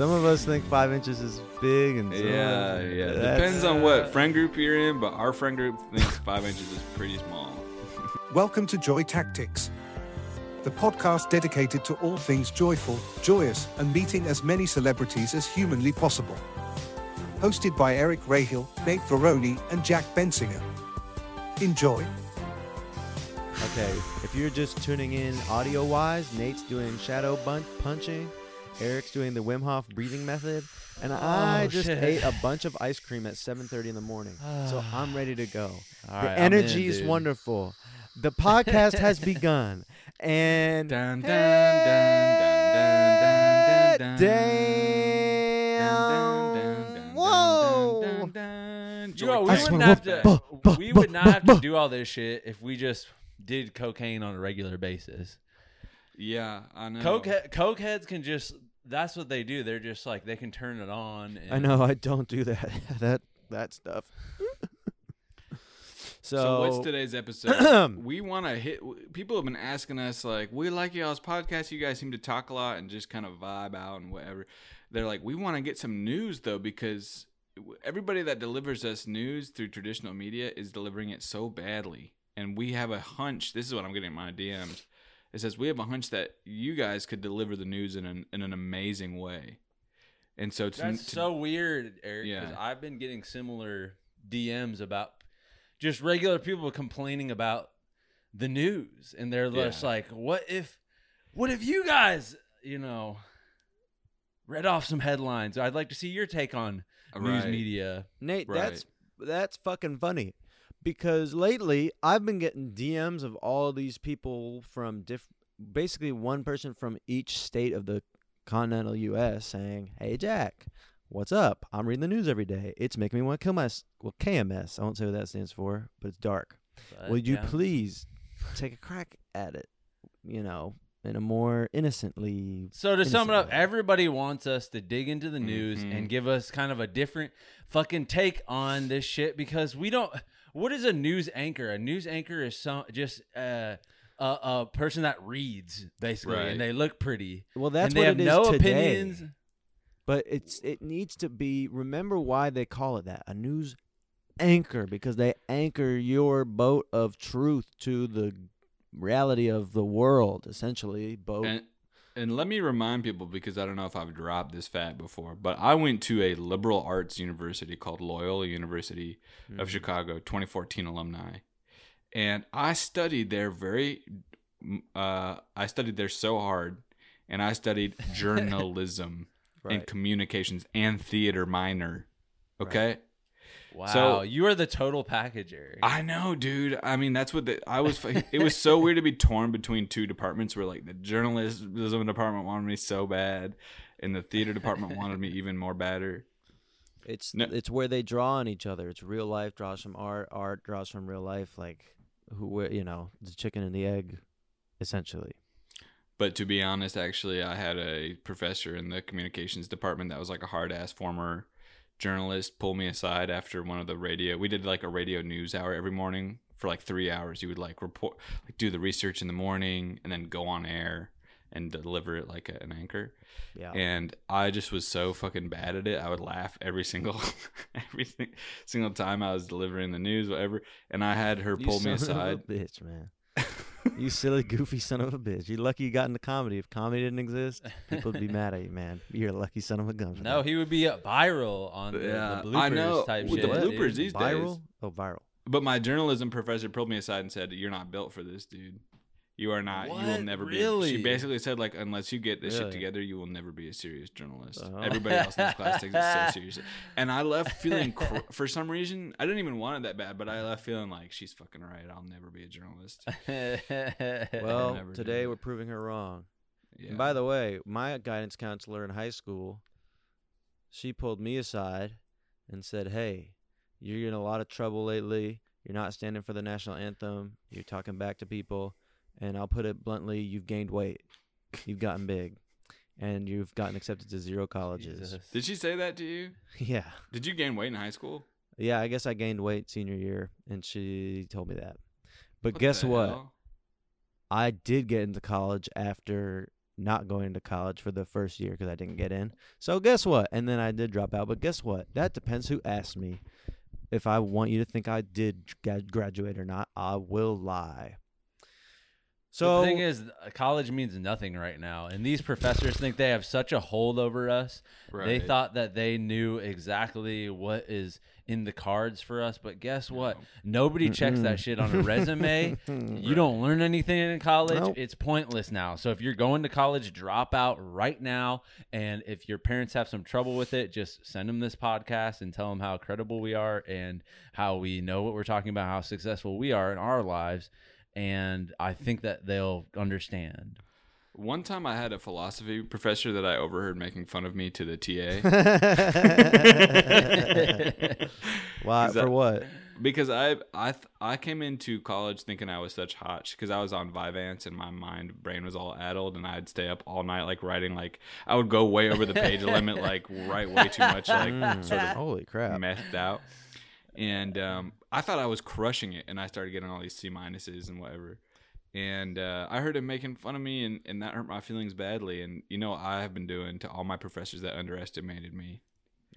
Some of us think five inches is big, and some Yeah, of- yeah. that's- Depends on what friend group you're in, but our friend group thinks five inches is pretty small. Welcome to Joy Tactics, the podcast dedicated to all things joyful, joyous, and meeting as many celebrities as humanly possible. Hosted by Eric Rahill, Nate Varrone, and Jack Bensinger. Enjoy. Okay, if you're just tuning in audio wise, Nate's doing shadow bun- punching, Eric's doing the Wim Hof breathing method, and I Oh, just shit. ate a bunch of ice cream at 7:30 in the morning. so I'm ready to go. All the right, I'm in, energy is dude. wonderful. The podcast has begun, and Dun, dun, dun, dun, dun, dun, dun. damn, whoa. You know, we I just wouldn't wanna have whoop- to. buh, buh, we buh, would not buh, have to buh. do all this shit if we just did cocaine on a regular basis. Yeah, I know. Coke coke heads can just. That's what they do. They're just like they can turn it on. And, I know I don't do that that that stuff. so, So, what's today's episode? we want to hit. People have been asking us like, we like y'all's podcast. You guys seem to talk a lot and just kind of vibe out and whatever. They're like, we want to get some news though because everybody that delivers us news through traditional media is delivering it so badly, and we have a hunch. This is what I'm getting in my DMs. It says we have a hunch that you guys could deliver the news in an in an amazing way, and so to, That's to- so weird, Eric. Yeah. Because I've been getting similar DMs about just regular people complaining about the news, and they're just like, "What if, what if you guys, you know, read off some headlines? I'd like to see your take on news media." Nate, Right. that's that's fucking funny because lately I've been getting DMs of all these people from diff basically one person from each state of the continental US saying, "Hey Jack, what's up? I'm reading the news every day. It's making me want to kill myself." Well, KMS. I won't say what that stands for, but it's dark. But, Would you yeah. please take a crack at it? You know, in a more innocently So to sum it up, way. everybody wants us to dig into the news Mhm. and give us kind of a different fucking take on this shit because we don't. What is a news anchor? A news anchor is some just uh, a a person that reads basically, Right. and they look pretty. Well, that's and they what have it is no today. opinions. But it's it needs to be remember why they call it that. A news anchor because they anchor your boat of truth to the reality of the world essentially boat And and let me remind people because I don't know if I've dropped this fact before, but I went to a liberal arts university called Loyola University Mm-hmm. of Chicago, 2014 alumni, and I studied there very. Uh, I studied there so hard, and I studied journalism and communications and theater minor. Okay. Wow, So- you are the total package, Eric. I know, dude. I mean, that's what the, I was. It was so weird to be torn between two departments where, like, the journalism department wanted me so bad, and the theater department wanted me even more badder. it's No. it's where they draw on each other it's real life draws from art art draws from real life like who you know the chicken and the egg essentially But to be honest, actually, I had a professor in the communications department that was like a hard ass former journalist pull me aside after one of the radio. We did like a radio news hour every morning for like three hours. You would like report, like do the research in the morning, and then go on air and deliver it like a, an anchor. yeah and I just was so fucking bad at it. I would laugh every single every single time I was delivering the news, whatever. And I had her You pull me son of a aside. bitch man you silly goofy son of a bitch you're lucky you got into comedy if comedy didn't exist people would be mad at you man you're a lucky son of a gun no, that. he would be uh, viral on the, Yeah, the bloopers I know. type With shit. the dude. bloopers, these days. viral oh viral But my journalism professor pulled me aside and said, "You're not built for this, dude. You are not. You will What? never be." She basically said, "Like unless you get this shit together, you will never be a serious journalist." Oh. Everybody else in this class takes it so seriously, and I left feeling cr- for some reason I didn't even want it that bad, but I left feeling like she's fucking right. I'll never be a journalist. well today we're proving her wrong Yeah. And by the way, my guidance counselor in high school, she pulled me aside and said, "Hey, you're in a lot of trouble lately. You're not standing for the national anthem. You're talking back to people, and I'll put it bluntly, you've gained weight. You've gotten big, and you've gotten accepted to zero colleges." Jesus. Did she say that to you? yeah. Did you gain weight in high school? Yeah, I guess I gained weight senior year, and she told me that. But What guess the what? hell? I did get into college after not going to college for the first year because I didn't get in. So guess what? And then I did drop out. But guess what? That depends who asked me. If I want you to think I did gra- graduate or not, I will lie. So the thing is, uh, college means nothing right now, and these professors think they have such a hold over us. They thought that they knew exactly what is in the cards for us, but guess what? Nobody checks that shit on a resume. You don't learn anything in college. Nope. It's pointless now. So if you're going to college, drop out right now. And if your parents have some trouble with it, just send them this podcast and tell them how credible we are and how we know what we're talking about, how successful we are in our lives. And I think that they'll understand. One time I had a philosophy professor that I overheard making fun of me to the TA Why Is that- for what? because I I I came into college thinking I was such hotch because I was on Vyvanse and my mind brain was all addled and I'd stay up all night like writing like I would go way over the page limit like write way too much like Mm, sort of holy crap! methed out. And um, I thought I was crushing it, and I started getting all these C minuses and whatever. And uh, I heard him making fun of me, and, and that hurt my feelings badly. And you know, what I have been doing to all my professors that underestimated me.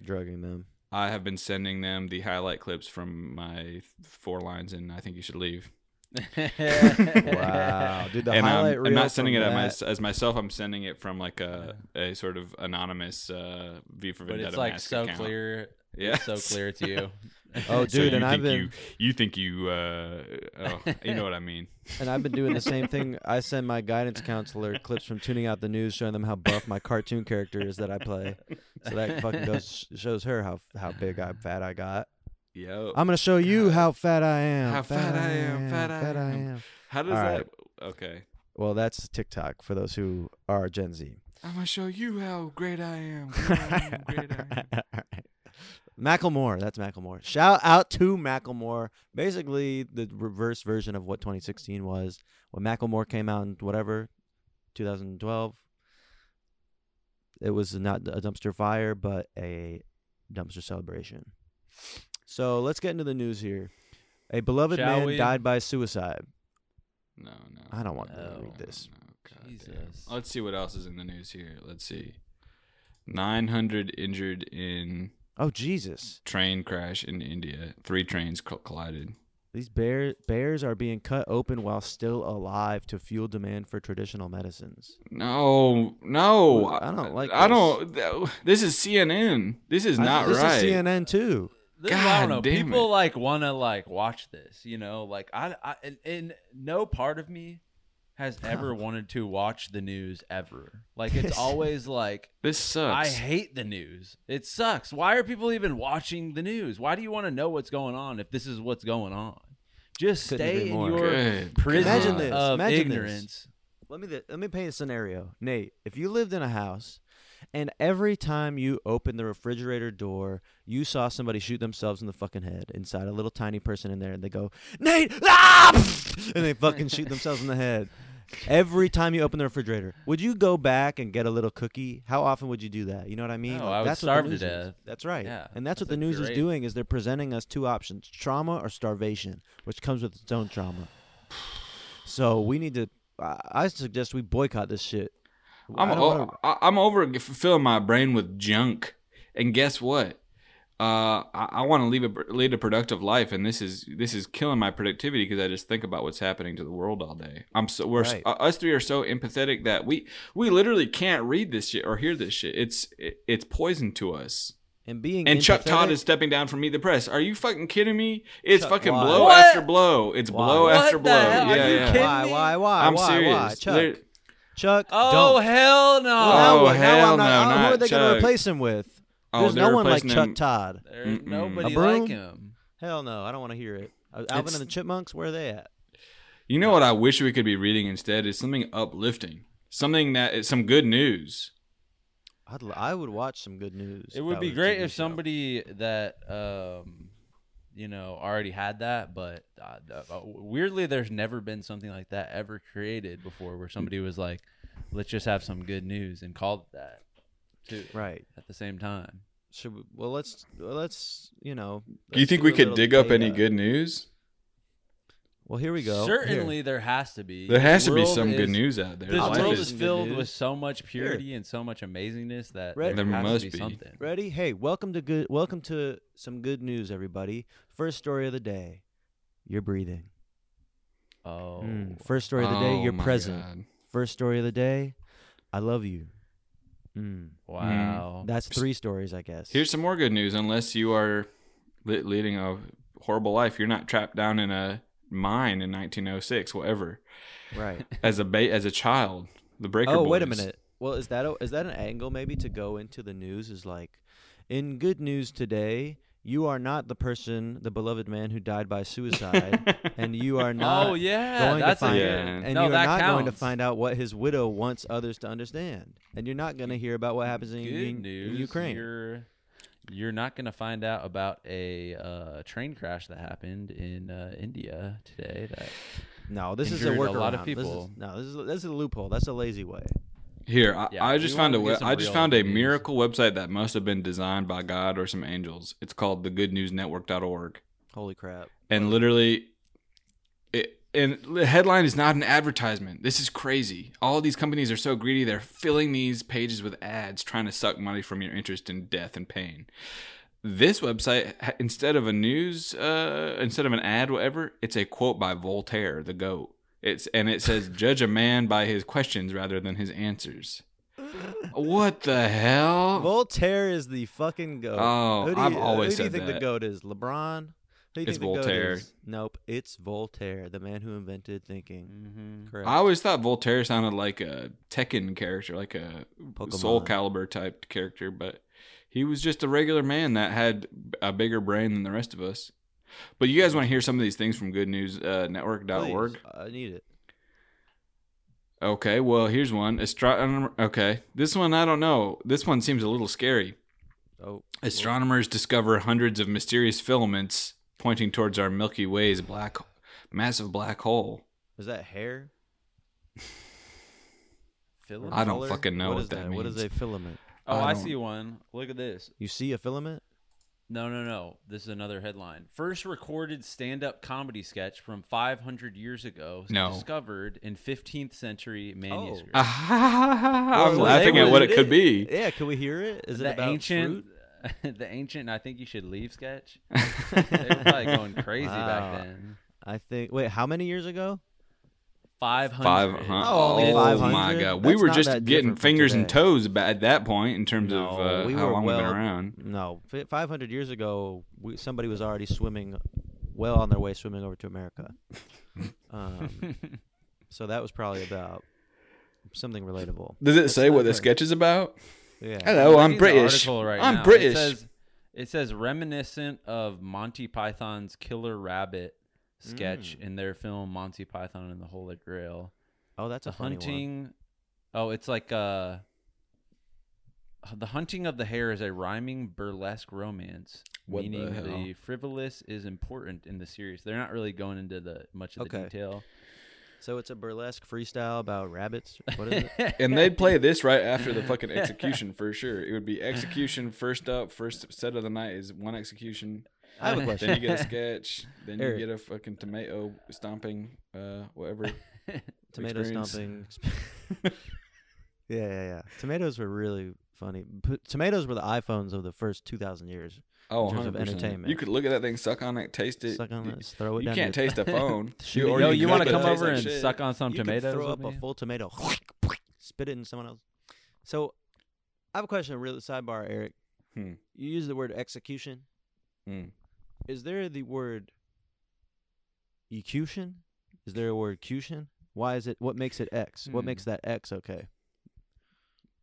Drugging them. I have been sending them the highlight clips from my four lines, and I think you should leave. Wow, dude, the and highlight I'm, reel I'm not sending it that- my, as myself. I'm sending it from like a, a sort of anonymous uh, V for Vendetta. but Vendetta. it's like so account. clear. Yeah, so clear to you. Oh, So dude, you and I've been you, you think you uh, oh, you know what I mean. and I've been doing the same thing. I send my guidance counselor clips from tuning out the news, showing them how buff my cartoon character is that I play. So that fucking goes shows her how how big I fat I got. Yo, I'm gonna show you how fat I am. How fat I am, How fat I am. how does all that? right. Okay, Well, that's TikTok for those who are Gen Z. I'm gonna show you how great I am. Great I am, great I am. Macklemore, that's Macklemore. Shout out to Macklemore. Basically, the reverse version of what 2016 was. When Macklemore came out in whatever, 2012, it was not a dumpster fire, but a dumpster celebration. So let's get into the news here. A beloved Shall man we? died by suicide. No, no. I don't want to No. read this. No, God damn. Jesus. Let's see what else is in the news here. Let's see. 900 injured in Oh Jesus! train crash in India. Three trains co- collided. These bear bears are being cut open while still alive to fuel demand for traditional medicines. No, no. I don't like I don't. This is CNN. This is I- not this right. is CNN too. This is- I don't know. God damn People it. like want to like watch this, you know. Like I, I and, and no part of me has ever wanted to watch the news ever. Like it's always like This sucks. I hate the news. It sucks. Why are people even watching the news? Why do you want to know what's going on if this is what's going on? Just Couldn't stay in your Good prison Imagine this. of Imagine this. ignorance. Let me th- let me paint a scenario, Nate. If you lived in a house, and every time you opened the refrigerator door, you saw somebody shoot themselves in the fucking head inside a little tiny person in there, and they go, Nate, ah! and they fucking shoot themselves in the head. Every time you open the refrigerator, would you go back and get a little cookie? How often would you do that? You know what I mean? No, I would that's starve to news is. death. That's right. Yeah, and that's, what the news great. is doing is they're presenting us two options: trauma or starvation, which comes with its own trauma. So we need to. I suggest we boycott this shit. I'm I don't o- wanna- I- I'm over filling my brain with junk, and guess what? Uh, I, I want to lead a lead a productive life, and this is this is killing my productivity because I just think about what's happening to the world all day. I'm so we're Right. uh, us three are so empathetic that we we literally can't read this shit or hear this shit. It's it, it's poison to us. and being And Chuck Todd is stepping down from Meet the Press. Are you fucking kidding me? It's Chuck, fucking why? blow What? after blow. It's Why? blow What after the blow. hell? Are Yeah, you yeah. kidding Why? me? Why? Why? I'm why? serious. Why? Chuck. They're- Chuck. Oh don't. hell no! Well, now Oh, what? Now hell I'm not- no, oh, who not are they gonna replace him with? Oh, There's they're no one like replacing Chuck Todd. There's Mm-mm. nobody A broom? like him. Hell no, I don't want to hear it. Uh, Alvin It's- and the Chipmunks, where are they at? You know what I wish we could be reading instead is something uplifting, something that is some good news. I'd, l- I would watch some good news. It would be great if show. somebody that um, you know already had that, but uh, uh, weirdly, there's never been something like that ever created before, where somebody was like, "Let's just have some good news" and called it that too Right. at the same time. Should we, well, let's well, let's you know. Do you let's think we could little dig up any data. good news? Well, here we go. Certainly, there has to be. There has The to be world some good news out there. This Life world is filled with so much purity and so much amazingness that Right. there, There has must to be be. something. Ready? Hey, welcome to good. Welcome to some good news, everybody. First story of the day. You're breathing. Oh, Mm. First story of the day. Oh You're my present. God. First story of the day. I love you. Mm. wow. That's three stories, I guess. Here's some more good news. Unless you are li- leading a horrible life, you're not trapped down in a mine in 1906, whatever. right. As a ba- as a child, the Breaker oh, wait a minute. Well, is that a, is that an angle maybe to go into the news? Is like, in good news today, you are not the person, the beloved man who died by suicide, and you are not. oh yeah, going to that's find a, Yeah. and no, you're that not going to find out what his widow wants others to understand, and you're not going to hear about what happens in, Good in- news. in Ukraine. You're you're not going to find out about a uh, train crash that happened in uh, India today. That No, this is a injured workaround. a lot of This is- no, this is this is a loophole. That's a lazy way. Here, I, Yeah, I just found a to we- I just found a news. miracle website that must have been designed by God or some angels. It's called thegoodnewsnetwork.org. Holy crap! and literally it, and the headline is not an advertisement this is crazy all of these companies are so greedy they're filling these pages with ads trying to suck money from your interest in death and pain this website instead of a news uh, instead of an ad whatever it's a quote by voltaire the goat it's and it says judge a man by his questions rather than his answers what the hell Voltaire is the fucking goat. Oh, Who do I've you- always who do you said think the goat is? LeBron. Who do you It's think the goat Voltaire. is? Nope, it's Voltaire, the man who invented thinking. Mhm. Correct. I always thought Voltaire sounded like a Tekken character, like a Soul Pokemon. Calibur type character, but he was just a regular man that had a bigger brain than the rest of us. But you guys want to hear some of these things from goodnewsnetwork.org? Please, I need it. Okay, well, here's one. Astro- okay, this one I don't know. This one seems a little scary. Oh, Astronomers discover hundreds of mysterious filaments pointing towards our Milky Way's black, massive black hole. is that hair? Filament? I don't Color? fucking know what is that What is means. a filament? Oh, I I, see one. Look at this. You see a filament? No, no, no. This is another headline. First recorded stand-up comedy sketch from 500 years ago No. discovered in 15th century manuscript. Ah, I'm Well, laughing at what would- it could be. Yeah, can we hear it? Is it the about ancient, fruit? the ancient. I think you should leave sketch. they were probably going crazy Wow. back then. I think. Wait, how many years ago? 500. Five, huh? Oh, oh 500? my god, we were just getting different from fingers and toes at that point in terms No, of uh, we how were long we've been around. No, 500 years ago, we, somebody was already swimming, well on their way swimming over to America. um, so that was probably about something relatable. Does it That's say what the sketch is about? Yeah. Hello, I'm reading the British. right I'm now. British. It says, it says reminiscent of Monty Python's Killer Rabbit sketch Mm. in their film Monty Python and the Holy Grail. Oh, that's the a funny one. hunting. Oh, it's like uh, the hunting of the hare is a rhyming burlesque romance, What meaning hell? the frivolous is important in the series. They're not really going into the much of the Okay. detail. So it's a burlesque freestyle about rabbits. What is it? And they'd play this right after the fucking execution for sure. It would be execution first up, first set of the night is one execution. I have a question. Then you get a sketch. Then you get a fucking tomato stomping, uh, whatever. Tomato experience. stomping. yeah, yeah, yeah. Tomatoes were really funny. P- tomatoes were the iPhones of the first 2,000 years. Oh, In terms 100%. entertainment. You could look at that thing, suck on it, taste it. Suck on You- it, throw it You down can't taste a phone. Shoot it. Yo, you you want to come over and shit. suck on some you tomatoes? Could throw up a full tomato, spit it in someone else. So, I have a question. Really, sidebar, Eric. Hmm. You use the word execution. Hmm. Is there the word ecution? Is there a word cution? Why is it? What makes it X? What Hmm. makes that X okay?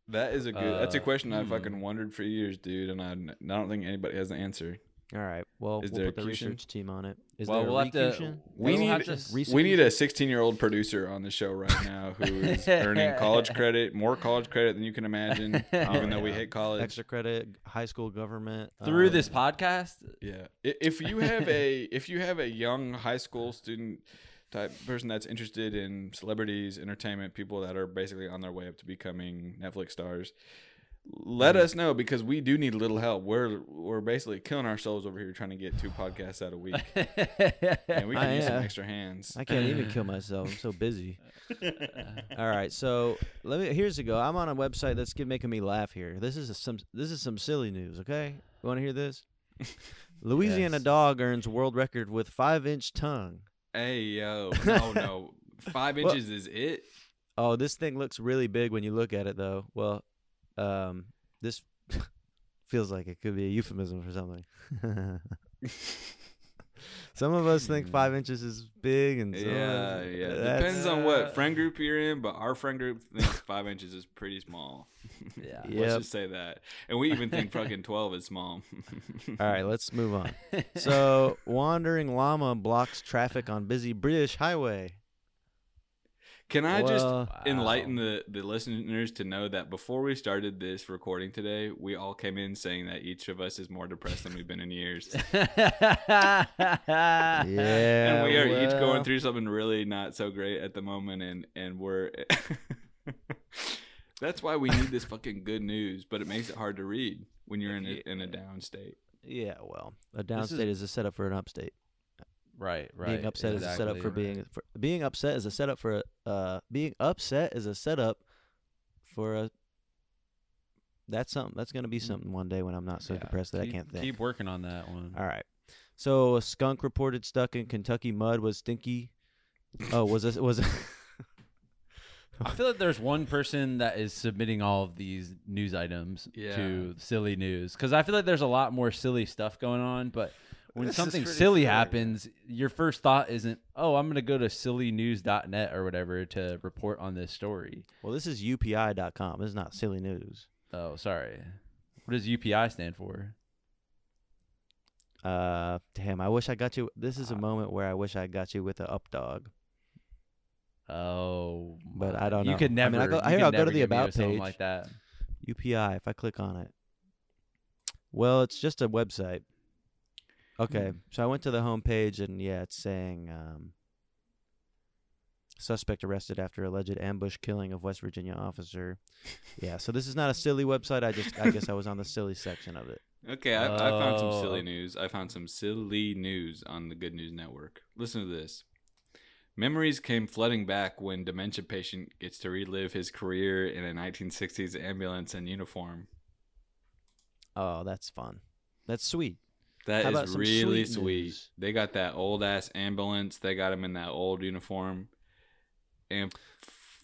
That is a good. that's a Uh, question I hmm. fucking wondered for years, dude, and I, I don't think anybody has an answer. All right. Well, Is we'll there put the ecution? research team on it. Is well, there we'll a have to. recution? We we'll need- have to. Resecution? We need a 16 year old producer on the show right now who is earning college credit, more college credit than you can imagine, even though we yeah. hate college. extra credit, high school government through um, this podcast. Yeah. I- If you have a if you have a young high school student type person that's interested in celebrities, entertainment, people that are basically on their way up to becoming Netflix stars, let us know because we do need a little help. We're we're basically killing ourselves over here trying to get two podcasts out a week, and we I can use some am. extra hands. I can't even kill myself. I'm so busy. All right, so let me. Here's a go. I'm on a website that's get- making me laugh here. This is a, some. This is some silly news. Okay, you want to hear this? Louisiana Yes. dog earns world record with five inch tongue. Hey yo, no no, five Well- inches is it? Oh, this thing looks really big when you look at it, though. Well, um, this feels like it could be a euphemism for something. some of us think five inches is big, and some Yeah, us- yeah. Depends on what friend group you're in, but our friend group thinks five inches is pretty small. Yeah. Let's Yep. just say that, and we even think fucking twelve is small. All right, let's move on. So, wandering llama blocks traffic on busy British highway. Can I just Well- enlighten the, the listeners to know that before we started this recording today, we all came in saying that each of us is more depressed than we've been in years. Yeah, and we are each going through something really not so great at the moment and and we're That's why we need this fucking good news, but it makes it hard to read when you're in a, in a down state. Yeah, well, a This is- downstate is, a setup for an upstate. Right, right. being upset is a setup for exactly. being for, being upset is a setup for uh being upset is a setup for a. That's something. That's gonna be something one day when I'm not so Yeah, depressed that keep, I can't think. Keep working on that one. All right. So a skunk reported stuck in Kentucky mud was stinky. Oh, was this was it? I feel like there's one person that is submitting all of these news items Yeah. to silly news because I feel like there's a lot more silly stuff going on. But when This something silly yeah. happens, your first thought isn't, "Oh, I'm going to go to sillynews.net or whatever to report on this story." well, this is UPI.com. This is not silly news. Oh, sorry. What does UPI stand for? Uh, damn. I wish I got you. This is a Uh, moment where I wish I got you with a up dog. Oh, But I don't You know. could I never. mean, I go- you here, I'll go to the about page. like that. UPI. If I click on it, well, it's just a website. Okay, so I went to the homepage and yeah, it's saying um, suspect arrested after alleged ambush killing of West Virginia officer. Yeah, so this is not a silly website. I just I guess I was on the silly section of it. Okay, I, I found some Oh. silly news. I found some silly news on the Good News Network. Listen to this. Memories came flooding back when dementia patient gets to relive his career in a 1960s ambulance and uniform. Oh, that's fun. That's sweet. That How is really sweet sweet. They got that old ass ambulance. They got him in that old uniform. And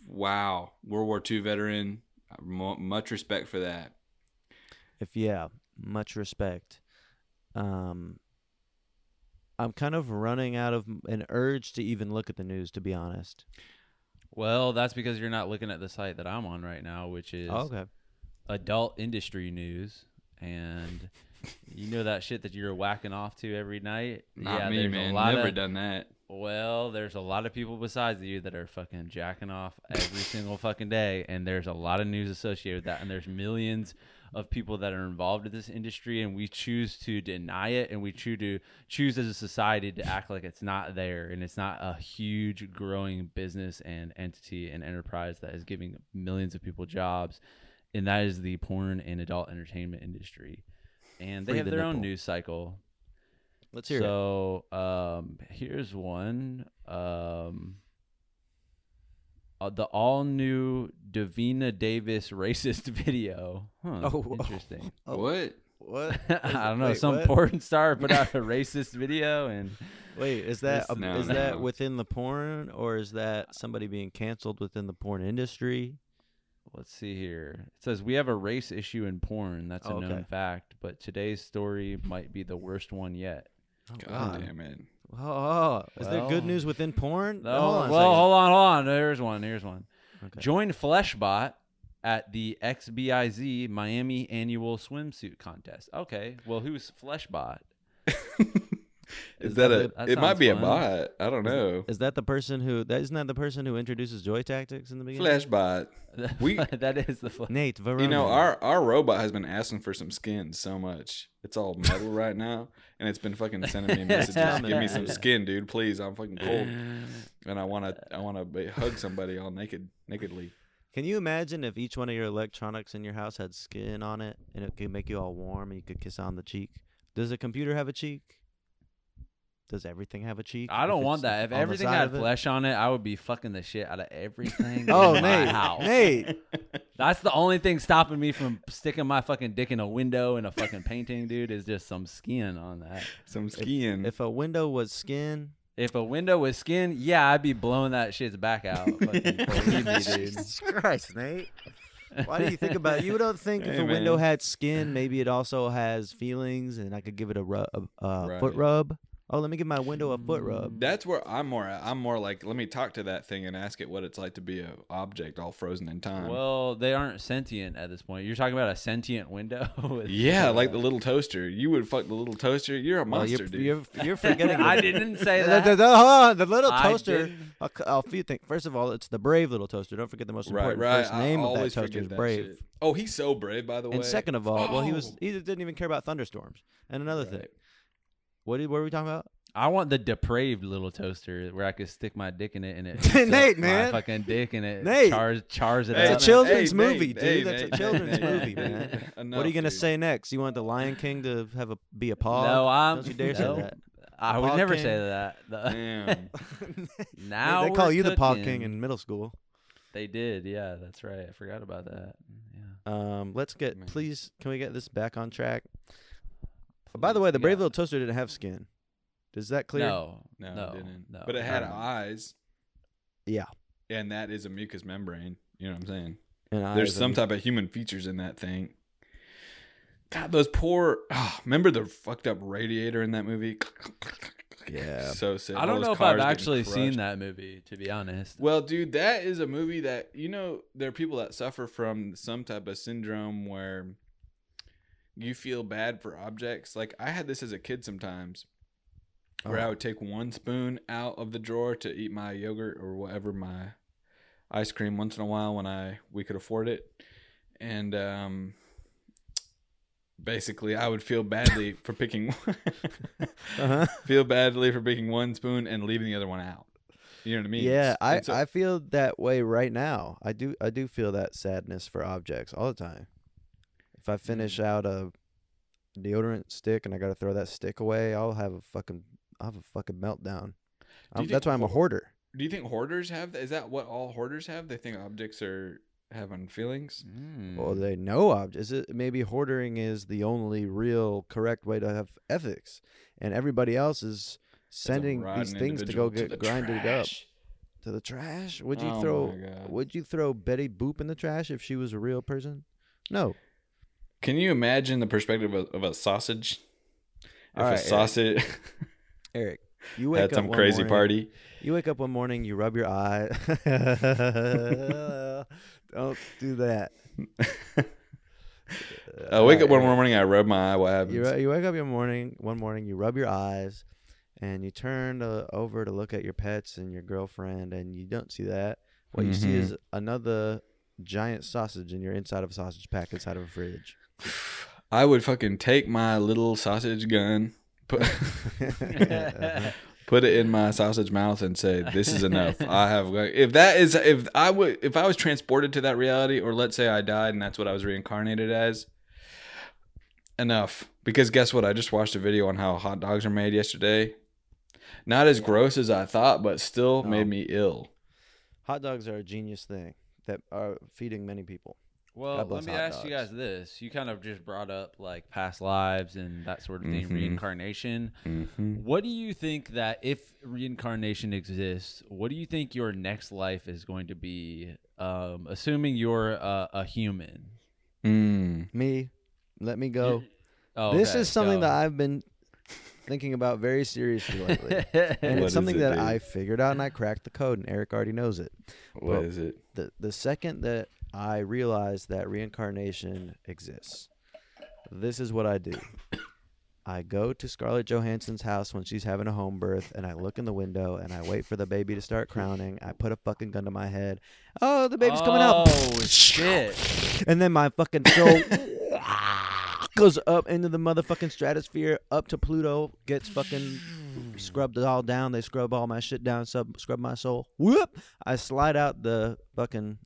wow, World War II veteran. Mo- much respect for that. If yeah, much respect. Um, I'm kind of running out of an urge to even look at the news, to be honest. Well, that's because you're not looking at the site that I'm on right now, which is Oh, okay. adult industry news. And you know that shit that you're whacking off to every night? Not yeah, me, man. Never of, done that. Well, there's a lot of people besides you that are fucking jacking off every single fucking day, and there's a lot of news associated with that, and there's millions of people that are involved in this industry, and we choose to deny it, and we choose to choose as a society to act like it's not there, and it's not a huge growing business and entity and enterprise that is giving millions of people jobs, and that is the porn and adult entertainment industry, and they Free have the their own news cycle Let's hear it. so, um, here's one. Um, uh, the all new Davina Davis racist video. Huh, Oh, oh, interesting. Oh. What? What? I don't know. Wait, some what? porn star put out a racist video, and Wait, is that This- um, No, is that within the porn or is that somebody being canceled within the porn industry? Let's see here. It says we have a race issue in porn. That's a Oh, known okay. fact, but today's story might be the worst one yet. Oh, God damn it. Oh, oh, is there good news within porn? No, hold on a well, hold on, hold on. There's one. Here's one. Okay. Join Fleshbot at the XBIZ Miami annual swimsuit contest. Okay, well, who's Fleshbot? Is Is that, that a? that it might be fun. a bot. I don't know. Is that the person who that isn't that the person who introduces joy tactics in the beginning? Flash bot. We- that is the flash. Nate Varrone. You know, our our robot has been asking for some skin so much. It's all metal right now, and it's been fucking sending me messages. coming. Give me some skin, dude, please. I'm fucking cold, and I wanna I wanna be, hug somebody all naked, nakedly. Can you imagine if each one of your electronics in your house had skin on it and it could make you all warm and you could kiss on the cheek? Does a computer have a cheek? Does everything have a cheek? I don't want that. If everything had of it? flesh on it, I would be fucking the shit out of everything. Oh, in my Nate, house. Nate. That's the only thing stopping me from sticking my fucking dick in a window in a fucking painting, dude. Is just some skin on that. Some skin. If a window was skin, If a window was skin, yeah, I'd be blowing that shit's back out. Fucking believe me, dude. Jesus Christ, Nate. Why do you think about it? You don't think if Hey, a window had skin, maybe it also has feelings, and I could give it a, ru- a, a foot rub. Oh, let me give my window a foot rub. That's where I'm more at. I'm more like, let me talk to that thing and ask it what it's like to be a object all frozen in time. Well, they aren't sentient at this point. You're talking about a sentient window. with- yeah, uh, like the little toaster. You would fuck the little toaster. You're a Well, monster, you're, dude. you're you're forgetting. I didn't say the, the, that. the- hold on, the little I toaster. didn't. A, c- a few things. First of all, it's the brave little toaster. Don't forget the most right, important right. first I name of that always toaster forget is that brave. shit. Oh, he's so brave, by the way. And second of all, well, he was Oh. he didn't even care about thunderstorms. And another thing, Right. What did, what were we talking about? I want the depraved little toaster where I could stick my dick in it and it Nate, sucks my man. fucking dick in it Nate. chars chars it Hey, It's a children's Hey, movie, Nate, dude. hey, That's a Nate, children's Nate, movie, Nate. man. what are you gonna dude. say next? You want the Lion King to have a be a paw? No, I'm. Don't you dare no, say that. I would Paw never King. say that. The- Damn. now they, they call we're you the Paw cooking. King in middle school. They did, yeah, that's right. I forgot about that. Yeah. Um, let's get Man. please. Can we get this back on track? By the way, the brave Yeah. little toaster didn't have skin. Does that clear? No, No, no, it didn't. no. But it had Um, eyes, Yeah. and that is a mucous membrane. You know what I'm saying? And There's some type of human features in that thing. God, those poor. Oh, remember the fucked up radiator in that movie? Yeah. So sick. I don't know if I've actually seen that movie, to be honest. Well, dude, that is a movie that you know there are people that suffer from some type of syndrome where you feel bad for objects. Like I had this as a kid sometimes, where I Oh. would take one spoon out of the drawer to eat my yogurt or whatever my ice cream once in a while when I we could afford it, and um, basically I would feel badly for picking Uh-huh. feel badly for picking one spoon and leaving the other one out. You know what I mean? Yeah, I, so- I feel that way right now. I do I do feel that sadness for objects all the time. If I finish Mm. out a deodorant stick and I got to throw that stick away, I'll have a fucking I'll have a fucking meltdown. you Um, think that's why I'm a hoarder. Do you think hoarders have Is that what all hoarders have? They think objects are having feelings. Mm. Well, they know objects. Is it maybe hoarding is the only real correct way to have ethics, and everybody else is sending these things to go get the grinded up to the trash. Would you Oh throw? Would you throw Betty Boop in the trash if she was a real person? No. Can you imagine the perspective of, of a sausage? If a right, Eric. sausage Eric, you wake had up some one crazy morning- party. You wake up one morning, you rub your eye. Don't do that. I wake up one morning, I rub my eye. What happens? You, you wake up your morning one morning, you rub your eyes, and you turn to, over to look at your pets and your girlfriend, and you don't see that. What you see Mhm. is another giant sausage in your inside of a sausage pack inside of a fridge. I would fucking take my little sausage gun, put put it in my sausage mouth, and say, "This is enough. I have." If that is, if I would, if I was transported to that reality, or let's say I died and that's what I was reincarnated as, enough. Because guess what? I just watched a video on how hot dogs are made yesterday. Not as gross as I thought, but still No. made me ill. Hot dogs are a genius thing that are feeding many people. Well, let me hot ask you guys this. You kind of just brought up like past lives and that sort of thing, Mhm. reincarnation. Mm-hmm. What do you think that if reincarnation exists, what do you think your next life is going to be? Um, assuming you're a, a human. Mm. Me, let me go. Oh, this okay, is something go. that I've been thinking about very seriously lately. and What it's something it, that dude? I figured out and I cracked the code, and Eric already knows it. What Well, is it? The the second that I realized that reincarnation exists, this is what I do. I go to Scarlett Johansson's house when she's having a home birth, and I look in the window and I wait for the baby to start crowning. I put a fucking gun to my head. Oh, the baby's coming out. Oh shit! And then my fucking soul goes up into the motherfucking stratosphere, up to Pluto, gets fucking scrubbed all down. They scrub all my shit down, sub scrub my soul. Whoop! I slide out the fucking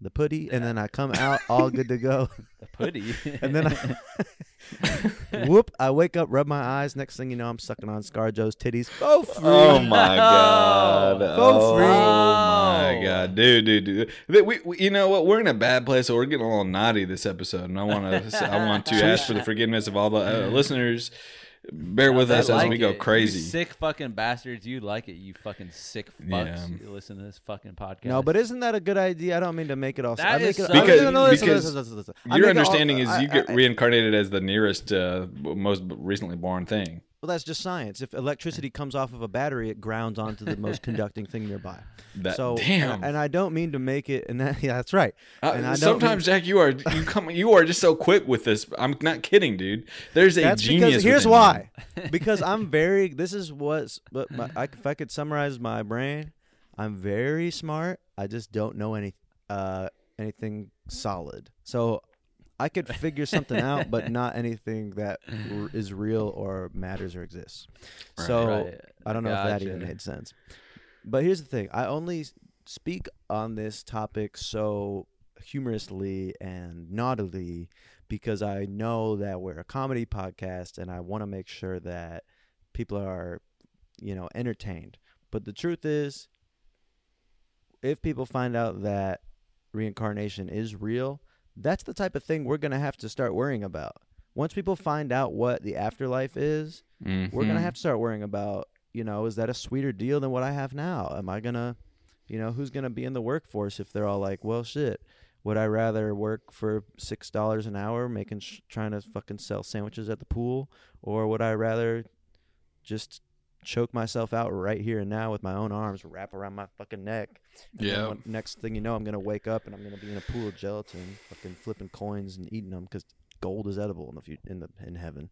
the putty, and then I come out all good to go. The putty. And then I, whoop, I wake up, rub my eyes. Next thing you know, I'm sucking on ScarJo's titties. Oh, free. Oh my god! Go oh free. my god, dude, dude, dude. We, we, we- you know what? We're in a bad place, so we're getting a little naughty this episode, and I want to, I want to ask for the forgiveness of all the uh, listeners. Bear with They us as like we go it. You crazy. sick fucking bastards. You like it, you fucking sick fucks. Yeah. You listen to this fucking podcast. No, but isn't that a good idea? I don't mean to make it all. That I make is it, so- I- Because- no, no, listen, because listen, listen, listen. Your make all- understanding is I- you get I- reincarnated as the nearest, uh, most recently born thing. Well, that's just science. If electricity comes off of a battery, it grounds onto the most conducting thing nearby. That so, damn. And, and I don't mean to make it. And that, yeah, that's right. Uh, and I sometimes, mean- Jack, you are you come you are just so quick with this. I'm not kidding, dude. There's a That's genius. because here's why. because I'm very. This is what's. But my, I, if I could summarize my brain, I'm very smart. I just don't know any uh anything solid. So I could figure something out, but not anything that r- is real or matters or exists. So Right. I don't know if that even made sense. But here's the thing: I only speak on this topic so humorously and naughtily because I know that we're a comedy podcast, and I want to make sure that people are, you know, entertained. But the truth is, if people find out that reincarnation is real, that's the type of thing we're gonna have to start worrying about. Once people find out what the afterlife is, you. we're gonna Mhm. have to start worrying about you know is that a sweeter deal than what i have now am i gonna you know who's gonna be in the workforce if they're all like well shit would i rather work for six dollars an hour making sh- trying to fucking sell sandwiches at the pool or would i rather just choke myself out right here and now with my own arms wrap around my fucking neck Yeah. next thing you know i'm gonna wake up and i'm gonna be in a pool of gelatin fucking flipping coins and eating them because gold is edible in the in the in heaven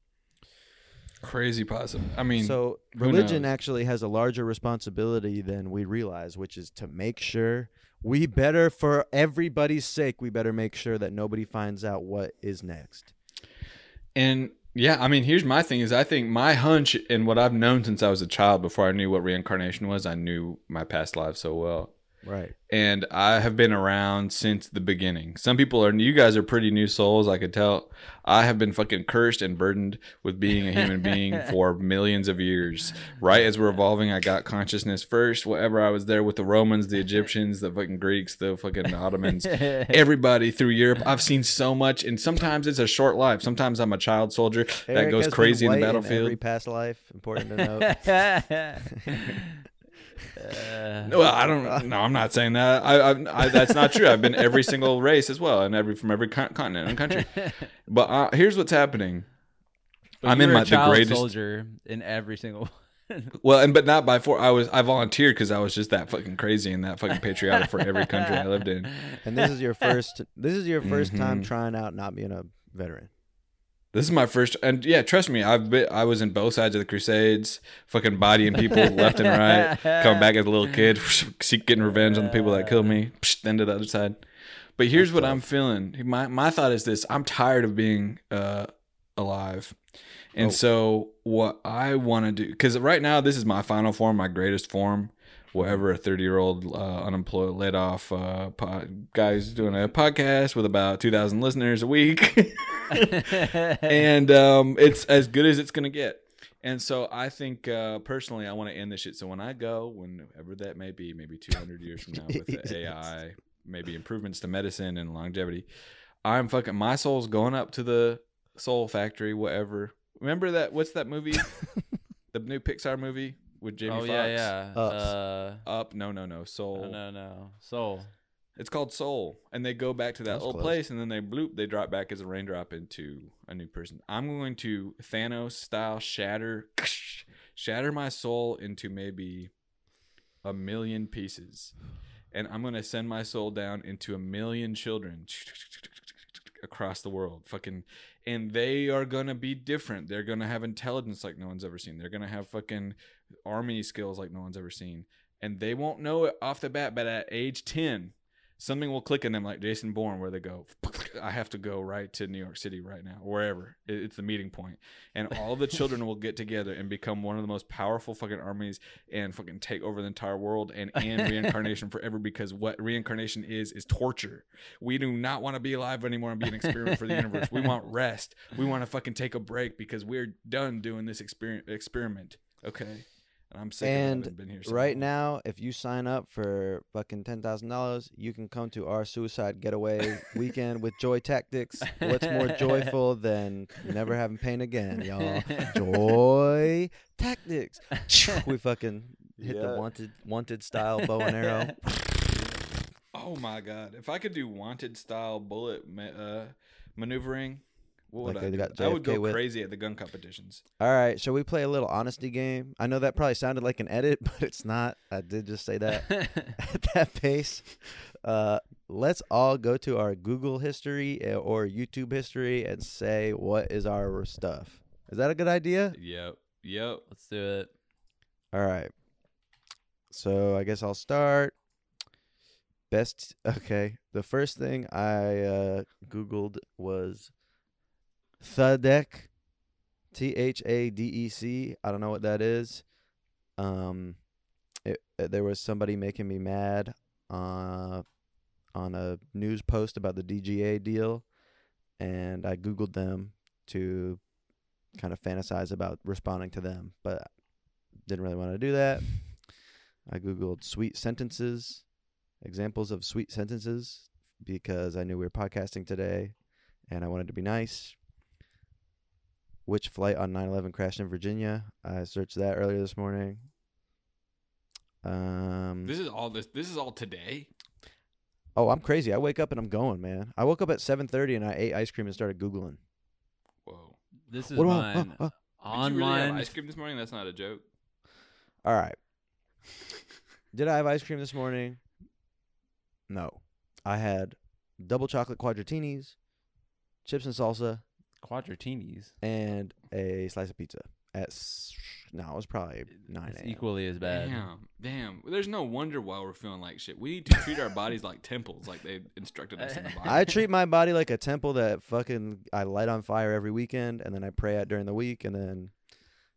Crazy possible. I mean, so religion actually has a larger responsibility than we realize, which is to make sure we better, for everybody's sake, we better make sure that nobody finds out what is next. and yeah, I mean, here's my thing: is I think my hunch and what I've known since I was a child, before I knew what reincarnation was, I knew my past life so well. Right. and I have been around since the beginning. Some people are you guys are pretty new souls, I could tell. I have been fucking cursed and burdened with being a human being for millions of years. Right as we're evolving, I got consciousness first. Whatever I was there with the Romans, the Egyptians, the fucking Greeks, the fucking Ottomans, everybody through Europe. I've seen so much, and sometimes it's a short life. Sometimes I'm a child soldier that Eric goes crazy in the battlefield. every past life. Important to note. Uh, Well, I don't. No, I'm not saying that. I, I, I that's not true. I've been every single race as well, and every from every continent and country. But uh, here's what's happening. but I'm in were a my the greatest. soldier in every single. Well, and but not by four. I was I volunteered because I was just that fucking crazy and that fucking patriotic for every country I lived in. and this is your first. This is your 1st time Mhm. trying out not being a veteran. This is my first, and yeah, trust me, I've been, I was in both sides of the Crusades, fucking bodying people left and right, coming back as a little kid, getting revenge on the people that killed me, psh, then to the other side. But here's what I'm feeling. My my thought is this: I'm tired of being uh, alive, and Oh. so what I want to do, because right now this is my final form, my greatest form. Whatever a 30 year old uh, unemployed, laid off uh, po- guy who's doing a podcast with about 2,000 listeners a week. and um, it's as good as it's gonna get. And so I think uh, personally, I want to end this shit. So when I go, whenever that may be, maybe 200 years from now, with the AI, maybe improvements to medicine and longevity, I'm fucking my soul's going up to the Soul Factory, whatever. Remember that? What's that movie? the new Pixar movie with Jamie oh Foxx. yeah, yeah. Ups. Uh, Up? No, no, no. Soul. no, no, no. Soul. It's called Soul, and they go back to that That's old close. place, and then they bloop, they drop back as a raindrop into a new person. I'm going to Thanos style shatter, shatter my soul into maybe a million pieces, and I'm going to send my soul down into a million children across the world. Fucking, and they are gonna be different. They're gonna have intelligence like no one's ever seen. They're gonna have fucking army skills like no one's ever seen, and they won't know it off the bat. But at age ten something will click in them like Jason Bourne where they go I have to go right to New York City right now, wherever it's the meeting point, and all the children will get together and become one of the most powerful fucking armies and fucking take over the entire world and end reincarnation forever. Because what reincarnation is is torture. We do not want to be alive anymore and be an experiment for the universe. We want rest. We want to fucking take a break because we're done doing this experiment. Experiment, okay? And I'm sick And of been here. so Right long. now, if you sign up for fucking ten thousand dollars, you can come to our suicide getaway weekend with Joy Tactics. What's more joyful than never having pain again, y'all? Joy Tactics. We fucking hit the wanted wanted style bow and arrow. Oh my god! If I could do wanted style bullet ma- uh, maneuvering, what would Like I do? I would go with- crazy at the gun competitions. All right, shall we play a little honesty game? I know that probably sounded like an edit, but it's not. I did just say that at that pace. Uh, let's all go to our Google history uh, or YouTube history and say what is our stuff. Is that a good idea? Yep, yep. Let's do it. All right. So I guess I'll start. Best. Okay. The first thing I uh, Googled was Thadec. T H A D E C. I don't know what that is. Um, it, uh, there was somebody making me mad uh, on a news post about the DGA deal, and I Googled them to kind of fantasize about responding to them, but didn't really want to do that. I Googled sweet sentences, examples of sweet sentences, because I knew we were podcasting today and I wanted to be nice. Which flight on 9 11 crashed in Virginia? I searched that earlier this morning. Um, This is all this. This is all today. oh, I'm crazy. I wake up and I'm going, man. I woke up at 7:30 and I ate ice cream and started googling. Whoa! This is What about- mine. uh, uh, Did you really have Online. ice cream this morning? That's not a joke. All right. Did I have ice cream this morning? No. I had double chocolate quadratinis, chips and salsa, Quadratinis. and a slice of pizza. At s- no, it was probably nine It's a.m. equally as bad. Damn, damn. There's no wonder why we're feeling like shit. We need to treat our bodies like temples, like they instructed us in the Bible. I treat my body like a temple that fucking I light on fire every weekend, and then I pray at during the week, and then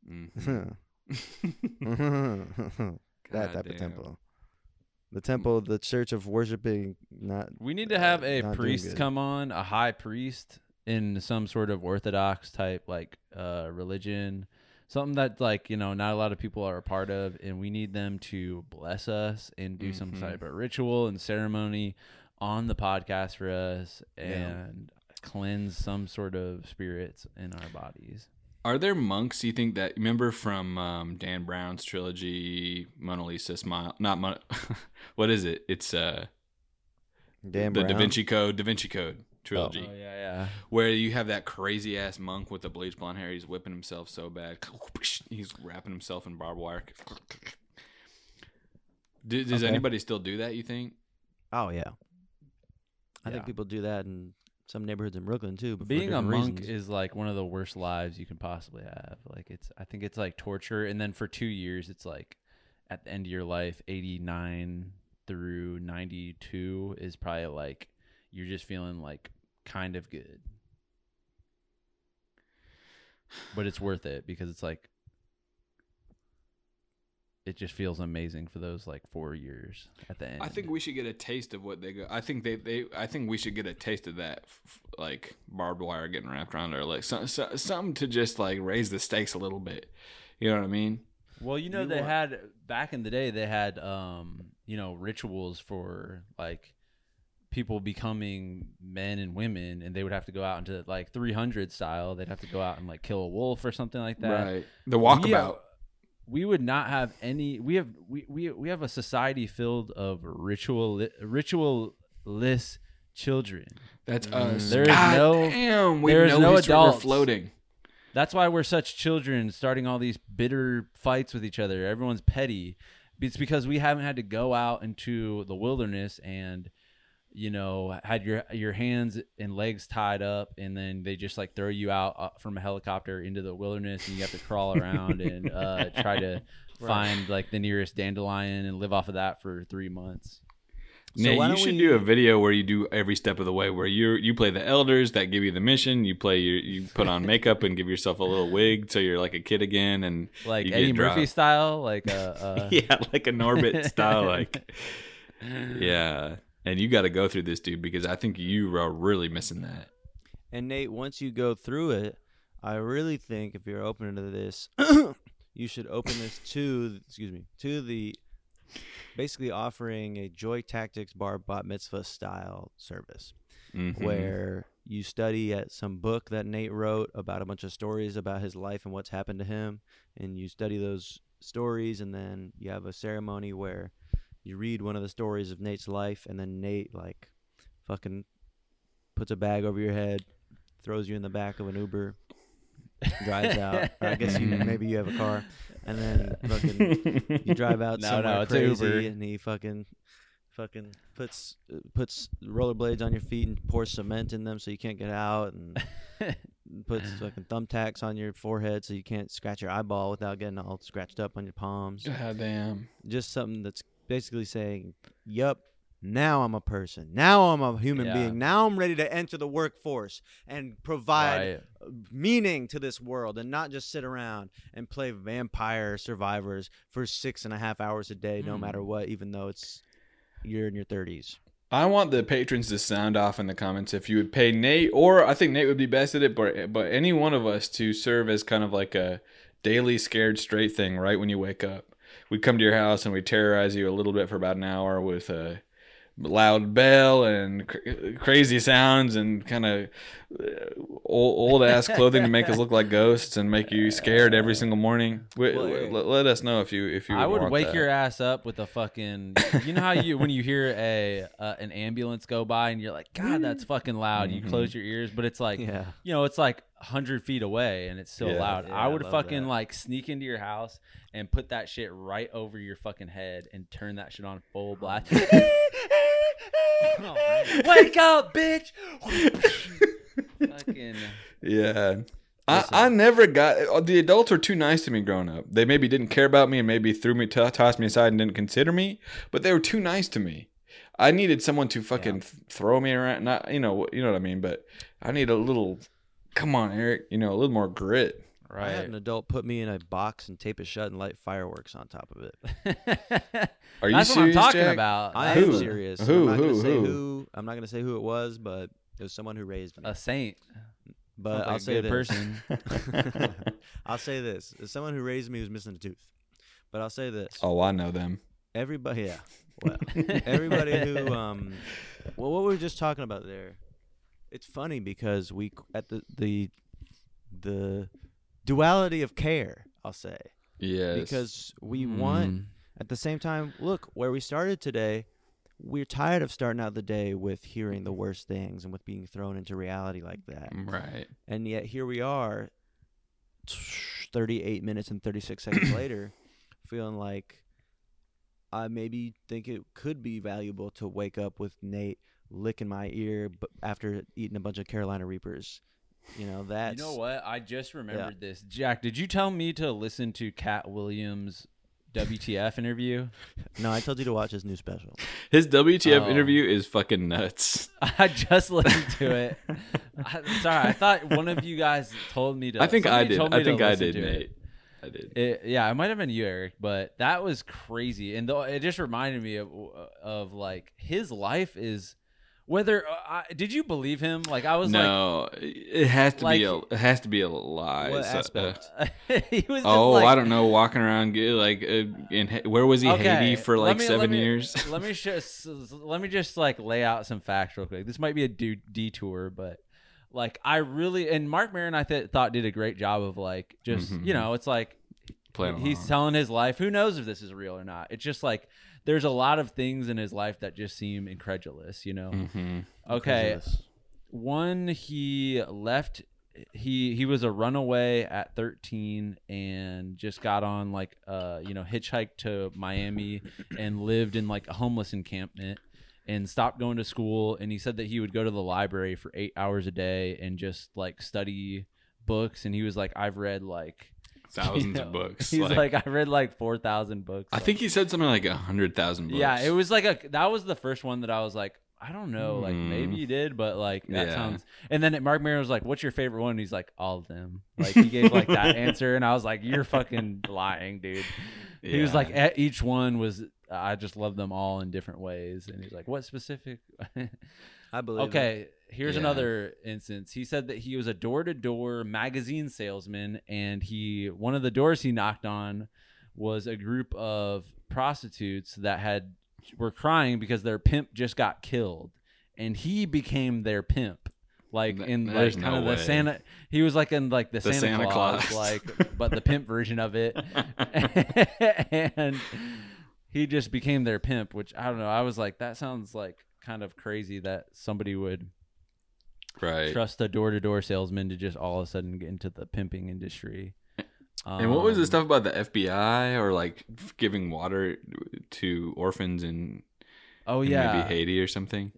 Mhm. that type of Goddamn. temple. The temple, the church of worshiping, not We need to have a Not doing priest good. come on, a high priest in some sort of orthodox type like uh religion, something that like, you know, not a lot of people are a part of and we need them to bless us and do some Mhm. type of ritual and ceremony on the podcast for us Yeah. and cleanse some sort of spirits in our bodies. Are there monks you think that remember from um, Dan Brown's trilogy Mona Lisa Smile? Not Mona, what is it? It's uh damn the Brown. Da Vinci Code, Da Vinci Code trilogy, Oh yeah, yeah. where you have that crazy ass monk with the bleach blonde hair. He's whipping himself so bad. He's wrapping himself in barbed wire. Do, does Okay. anybody still do that? You think? Oh yeah. I Yeah. think people do that in some neighborhoods in Brooklyn too. But being a different monk reasons. is like one of the worst lives you can possibly have like it's i think it's like torture and then for two years it's like at the end of your life 89 through 92 is probably like you're just feeling like kind of good but it's worth it because it's like it just feels amazing for those like four years at the end I think we should get a taste of what they go. I think they, they I think we should get a taste of that, f- like barbed wire getting wrapped around our legs, so, so, something to just like raise the stakes a little bit. You know what I mean? Well, you know, You they had back in the day. They had, um, you know, rituals for like people becoming men and women, and they would have to go out into like 300 style. They'd have to go out and like kill a wolf or something like that. Right. The We, walkabout. uh, we would not have any. We have we we we have a society filled of ritual ritualless children. That's us. There is God no- damn. We there is no history. We're adults. floating. That's why we're such children, starting all these bitter fights with each other. Everyone's petty. It's because we haven't had to go out into the wilderness and, you know, had your your hands and legs tied up, and then they just like throw you out uh, from a helicopter into the wilderness, and you have to crawl around and uh, try to find like the nearest dandelion and live off of that for three months. So Nate, why you don't should we- do a video where you do every step of the way. Where you you play the elders that give you the mission. You play your you put on makeup and give yourself a little wig so you're like a kid again. And like you get Eddie Murphy style, like uh, uh yeah, like a Norbit style. Like yeah, and you got to go through this, dude, because I think you are really missing that. And Nate, once you go through it, I really think if you're open to this, you should open this to excuse me to the basically offering a Joy Tactics Bar Bat Mitzvah style service Mhm. where you study at some book that Nate wrote about a bunch of stories about his life and what's happened to him, and you study those stories, and then you have a ceremony where you read one of the stories of Nate's life, and then Nate like fucking puts a bag over your head, throws you in the back of an Uber, drives out. I guess you Mhm. maybe you have a car, and then fucking you drive out No, somewhere no, crazy, and he fucking fucking puts puts rollerblades on your feet and pours cement in them so you can't get out, and puts fucking thumbtacks on your forehead so you can't scratch your eyeball without getting all scratched up on your palms. God damn. Just something that's basically saying, "Yup." Now I'm a person. Now I'm a human Yeah. being. Now I'm ready to enter the workforce and provide right. meaning to this world and not just sit around and play vampire survivors for six and a half hours a day, no Hmm. matter what, even though it's you're in your 30s. I want the patrons to sound off in the comments if you would pay Nate, or I think Nate would be best at it, but but any one of us to serve as kind of like a daily scared straight thing right when you wake up. We'd come to your house and we'd terrorize you a little bit for about an hour with a loud bell and cr- crazy sounds and kind of old, old ass clothing to make us look like ghosts and make you scared every single morning. We, Well, let, let us know if you if you. I would want wake that. your ass up with a fucking. You know how you when you hear a uh, an ambulance go by and you're like, God, that's fucking loud. You Mhm. close your ears, but it's like, Yeah. you know, it's like hundred feet away and it's still Yeah. loud. Yeah, I I would love fucking that. like sneak into your house and put that shit right over your fucking head and turn that shit on full blast. Wake up, bitch! fucking. Yeah. I, I never got uh, the adults were too nice to me growing up. They maybe didn't care about me and maybe threw me t- tossed me aside and didn't consider me, but they were too nice to me. I needed someone to fucking Yeah. th- throw me around. Not you know you know what I mean, but I need a little. Come on, Eric. You know a little more grit. I had Right. an adult put me in a box and tape it shut and light fireworks on top of it. Are you That's what I'm talking Jack? about. I Who? am serious. Who? I'm not Who? gonna say Who? who. I'm not gonna say who it was, but it was someone who raised me. A saint. But like I'll a say good this. person. I'll say this: as someone who raised me who's missing a tooth. But I'll say this: Oh, I know them. everybody, yeah, well, everybody who, um, well, what we were just talking about there. It's funny because we at the the the duality of care. I'll say Yes. because we want Mm. at the same time, look, where we started today, we're tired of starting out the day with hearing the worst things and with being thrown into reality like that. right. And yet here we are 38 minutes and 36 seconds later feeling like I maybe think it could be valuable to wake up with Nate licking my ear after eating a bunch of Carolina Reapers. You know, that's You know what? I just remembered this. Jack, did you tell me to listen to Katt Williams' WTF interview? No, I told you to watch his new special. His WTF Oh. interview is fucking nuts. I just listened to it. I, sorry, I thought one of you guys told me to. I think I did. told I think I did, to it. Nate. I did. It, yeah, it might have been you, Eric, but that was crazy, and though it just reminded me of of like his life is. Whether uh, did you believe him? Like I was like, no, it has to be a it has to be a lie. What So, uh, aspect? like, he was. Oh, like, I don't know. Walking around, like uh, in where was he? Haiti for like me- let seven me- years. let me just let me just like lay out some facts real quick. This might be a du- detour, but like I really and Marc Maron I th- thought did a great job of like just Mhm. you know it's like Playing he's along. telling his life. Who knows if this is real or not? It's just like there's a lot of things in his life that just seem incredulous. You know. Mhm. Okay, one he left he he was a runaway at 13 and just got on like uh you know hitchhiked to Miami and lived in like a homeless encampment and stopped going to school and he said that he would go to the library for 8 hours a day and just like study books and he was like I've read like thousands You know, of books. He's like, like, I read like four thousand books. I think he said something like a hundred thousand books. Yeah, it was like a that was the first one that I was like, I don't know, like Hmm. maybe you did, but like that Yeah. sounds. And then Marc Maron was like, "What's your favorite one?" And he's like, "All of them." Like he gave like that answer, and I was like, "You're fucking lying, dude." He was like, "Eh, each one was. I just love them all in different ways, and he's like, "What specific?" I believe. it. Here's Yeah. another instance. He said that he was a door-to-door magazine salesman, and he one of the doors he knocked on was a group of prostitutes that had were crying because their pimp just got killed, and he became their pimp. Like in like kind no of the way. Santa, he was like in like the, The Santa, Santa Claus, Claus. like but the pimp version of it, and he just became their pimp. Which I don't know. I was like, that sounds like kind of crazy that somebody would right. trust a door to door salesman to just all of a sudden get into the pimping industry. and what was the Um, stuff about the FBI or like giving water to orphans in, Oh in yeah, maybe Haiti or something?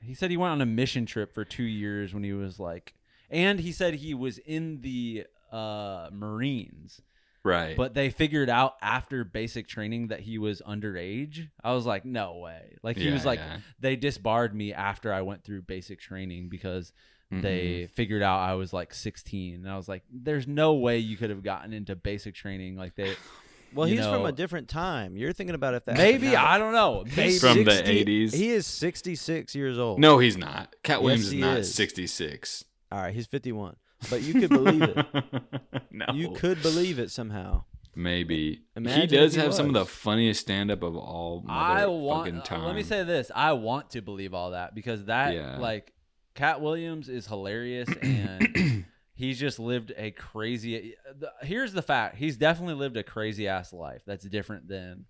he said he went on a mission trip for two years when he was like, and he said he was in the uh, Marines, Right. but they figured out after basic training that he was underage. I was like, no way. Like he Yeah, was like, yeah. they disbarred me after I went through basic training because they mm-hmm. figured out I was like 16. And I was like, there's no way you could have gotten into basic training like they. Well, you he's from a different time. You're thinking about if that Maybe. I don't know. Maybe He's From the 80s. He is 66 years old. No, he's not. Katt Yes, Williams is not is. 66. All right, he's 51. But you could believe it. no. You could believe it somehow. Maybe. Imagine he does he have some of the funniest stand up of all I motherfucking want. Uh, time. Let me say this: I want to believe all that because that, Yeah. like, Katt Williams is hilarious and he's just lived a crazy. the- Here's the fact: he's definitely lived a crazy ass life. That's different than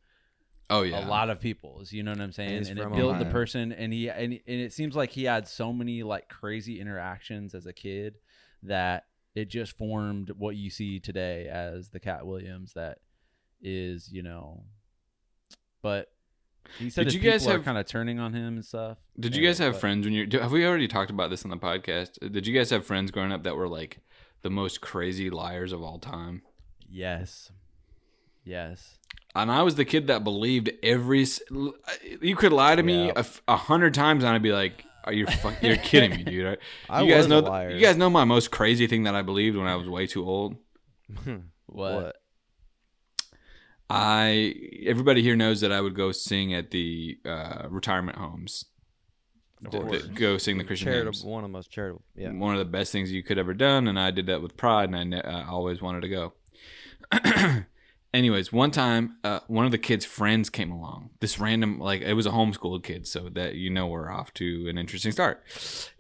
Oh yeah. a lot of people's. You know what I'm saying? he's And, it built the person, and he and, and it seems like he had so many like crazy interactions as a kid that it just formed what you see today as the Katt Williams that is, you know. But he said Did you guys have- kind of turning on him and stuff. Did you guys have but- friends when you're? do- Have we already talked about this on the podcast? Did you guys have friends growing up that were like the most crazy liars of all time? Yes. Yes. And I was the kid that believed every. You could lie to me Yeah. a a hundred times, and I'd be like, "Are you fuck, you're kidding me, dude?" Right? I you guys was know. a th- liar. You guys know my most crazy thing that I believed when I was way too old. What? I everybody here knows that I would go sing at the uh, retirement homes. Of D- course. go sing the Christian charitable, hymns. one of the most charitable. Yeah. One of the best things you could ever done, and I did that with pride, and I, ne- I always wanted to go. Anyways, one time, uh, one of the kids' friends came along. This random, like, it was a homeschooled kid, so that you know we're off to an interesting start.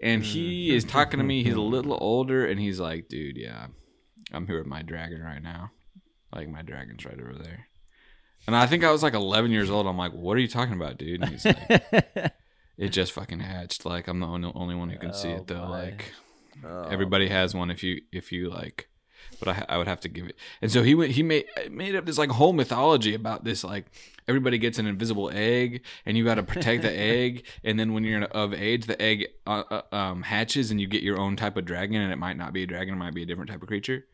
And he is talking to me. He's a little older, and he's like, "Dude, yeah, I'm here with my dragon right now. Like, my dragon's right over there." And I think I was like 11 years old. I'm like, "What are you talking about, dude?" And he's like, "It just fucking hatched. Like, I'm the only, only one who can see Oh, it, though. boy. Like." Oh. Everybody has one if you if you like, but I I would have to give it. And so he went he made made up this like whole mythology about this like everybody gets an invisible egg and you got to protect the egg and then when you're of age the egg uh, uh, um, hatches and you get your own type of dragon and it might not be a dragon it might be a different type of creature.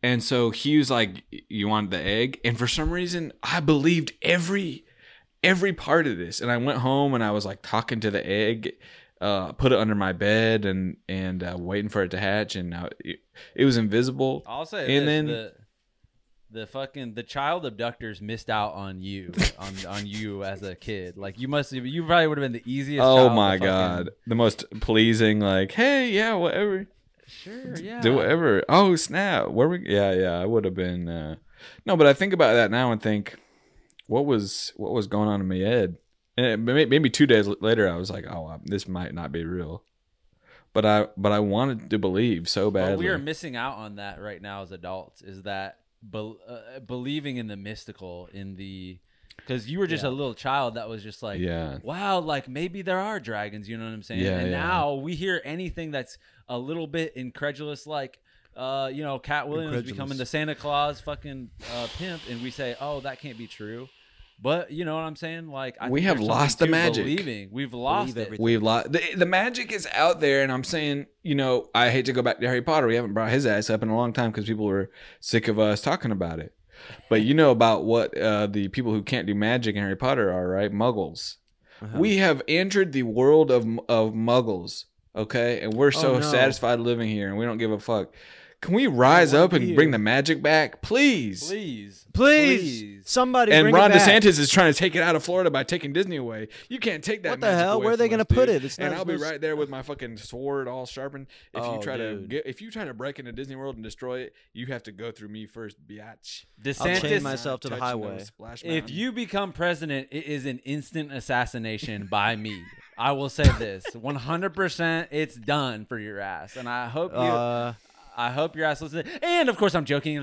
And so he was like, "You want the egg?" And for some reason, I believed every every part of this. And I went home and I was like talking to the egg, uh, put it under my bed and and uh, waiting for it to hatch. And now it, it was invisible. I'll say And this, then- the the fucking the child abductors missed out on you on on you as a kid. Like you must you probably would have been the easiest. Oh my fucking- god, the most pleasing. Like, hey, yeah, whatever, Sure, yeah. do whatever. Oh snap, where we? Yeah, yeah, I would have been. Uh, no, but I think about that now and think, what was what was going on in my head? And it, maybe two days later, I was like, oh, uh, this might not be real. But I but I wanted to believe so badly. But we are missing out on that right now as adults. Is that bel uh, believing in the mystical in the because you were just Yeah. a little child that was just like yeah. wow like maybe there are dragons you know what i'm saying Yeah, and yeah. now we hear anything that's a little bit incredulous like uh you know katt williams Incredulous. becoming the santa claus fucking uh, pimp and we say oh that can't be true But you know what I'm saying? Like I We have lost the magic. Believing we've lost Believe it. We've lost the, the magic is out there, and I'm saying, you know, I hate to go back to Harry Potter. We haven't brought his ass up in a long time because people were sick of us talking about it. But you know about what uh, the people who can't do magic in Harry Potter are, right? Muggles. Uh-huh. We have entered the world of of Muggles, okay, and we're so Oh, no. satisfied living here, and we don't give a fuck. Can we rise up and be bring the magic back, please? Please, please, somebody And bring Ron it back. DeSantis is trying to take it out of Florida by taking Disney away. You can't take that. What the magic hell? away Where are they gonna put it? It's and I'll be supposed- right there with my fucking sword all sharpened. If you Oh, try to get, if you try to break into Disney World and destroy it, you have to go through me first, biatch. I'll chain myself to the highway. if you become president, it is an instant assassination by me. I will say this: 100%, it's done for your ass, and I hope you. Uh, I hope your ass listens. And of course, I'm joking.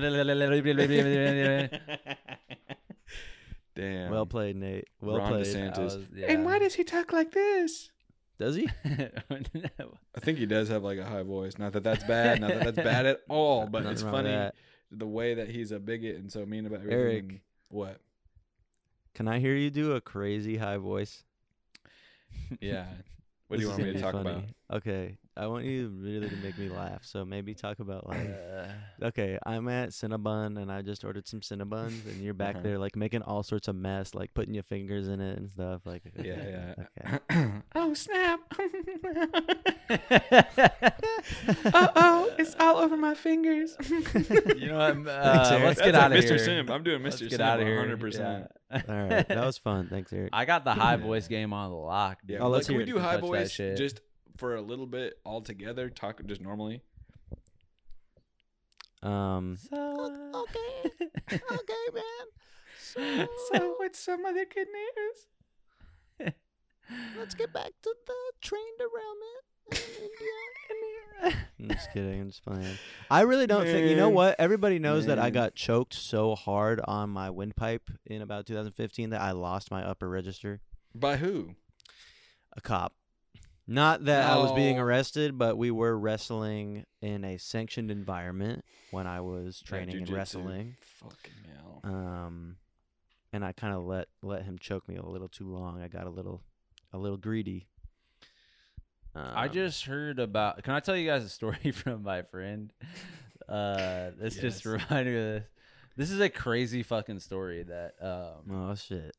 damn, well played, Nate. Well Ron played. DeSantis. Was- yeah. And why does he talk like this? Does he? no. I think he does have like a high voice. Not that that's bad. Not that that's bad at all. But Nothing it's funny the way that he's a bigot and so mean about everything. Eric. What? Can I hear you do a crazy high voice? Yeah. What do you want me gonna talk funny. about? Okay, I want you really to make me laugh. So maybe talk about like, Uh, okay, I'm at Cinnabon and I just ordered some Cinnabons, and you're back Uh-huh. there like making all sorts of mess, like putting your fingers in it and stuff. Like, Yeah, Okay. yeah. oh snap! uh oh, it's all over my fingers. you know what? Uh, Eric. let's That's get a out of Mr. here. Sim. I'm doing Mr. get Sim out of here. 100%. All right, that was fun. Thanks, Eric. I got the high voice game on the lock. Yeah, Oh, let's can hear we it. do high voice shit. just for a little bit all together? Talk just normally. Um, So, okay. okay, man. So so what's some other good news? let's get back to the train derailment in I'm just kidding. I'm just playing. I really don't think. You know what? Everybody knows that I got choked so hard on my windpipe in about 2015 that I lost my upper register. By who? A cop. Not that I was being arrested, but we were wrestling in a sanctioned environment when I was training in jujitsu. wrestling. Fucking hell. Um, and I kind of let let him choke me a little too long. I got a little a little greedy. I Um, just heard about. Can I tell you guys a story from my friend? Uh, this just Yes. reminded me of this. This is a crazy fucking story that. Um, oh shit.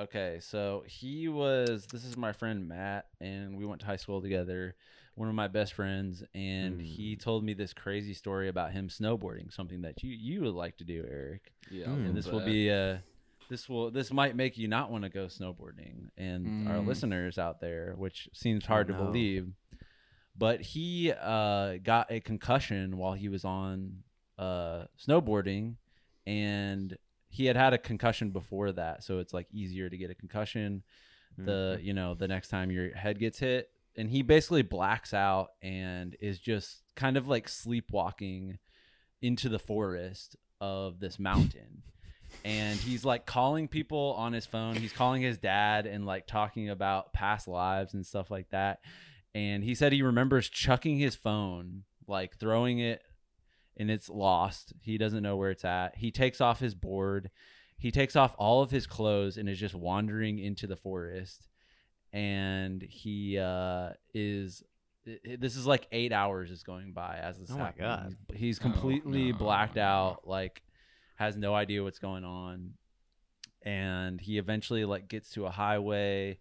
Okay, so he was. This is my friend Matt, and we went to high school together. One of my best friends, and he Mm. told me this crazy story about him snowboarding, something that you you would like to do, Eric. Yeah. Mm. and this will be uh this will this might make you not want to go snowboarding and our Mm. listeners out there which seems hard to no. believe but he uh got a concussion while he was on uh snowboarding and he had had a concussion before that so it's like easier to get a concussion the Mhm. you know the next time your head gets hit. And he basically blacks out and is just kind of like sleepwalking into the forest of this mountain. And he's like calling people on his phone. He's calling his dad and like talking about past lives and stuff like that. And he said he remembers chucking his phone like throwing it and it's lost he doesn't know where it's at he takes off his board he takes off all of his clothes and is just wandering into the forest and he uh is i- i- this is like eight hours is going by as this Oh my. God. he's, he's Oh, completely no. blacked out like has no idea what's going on and he eventually like gets to a highway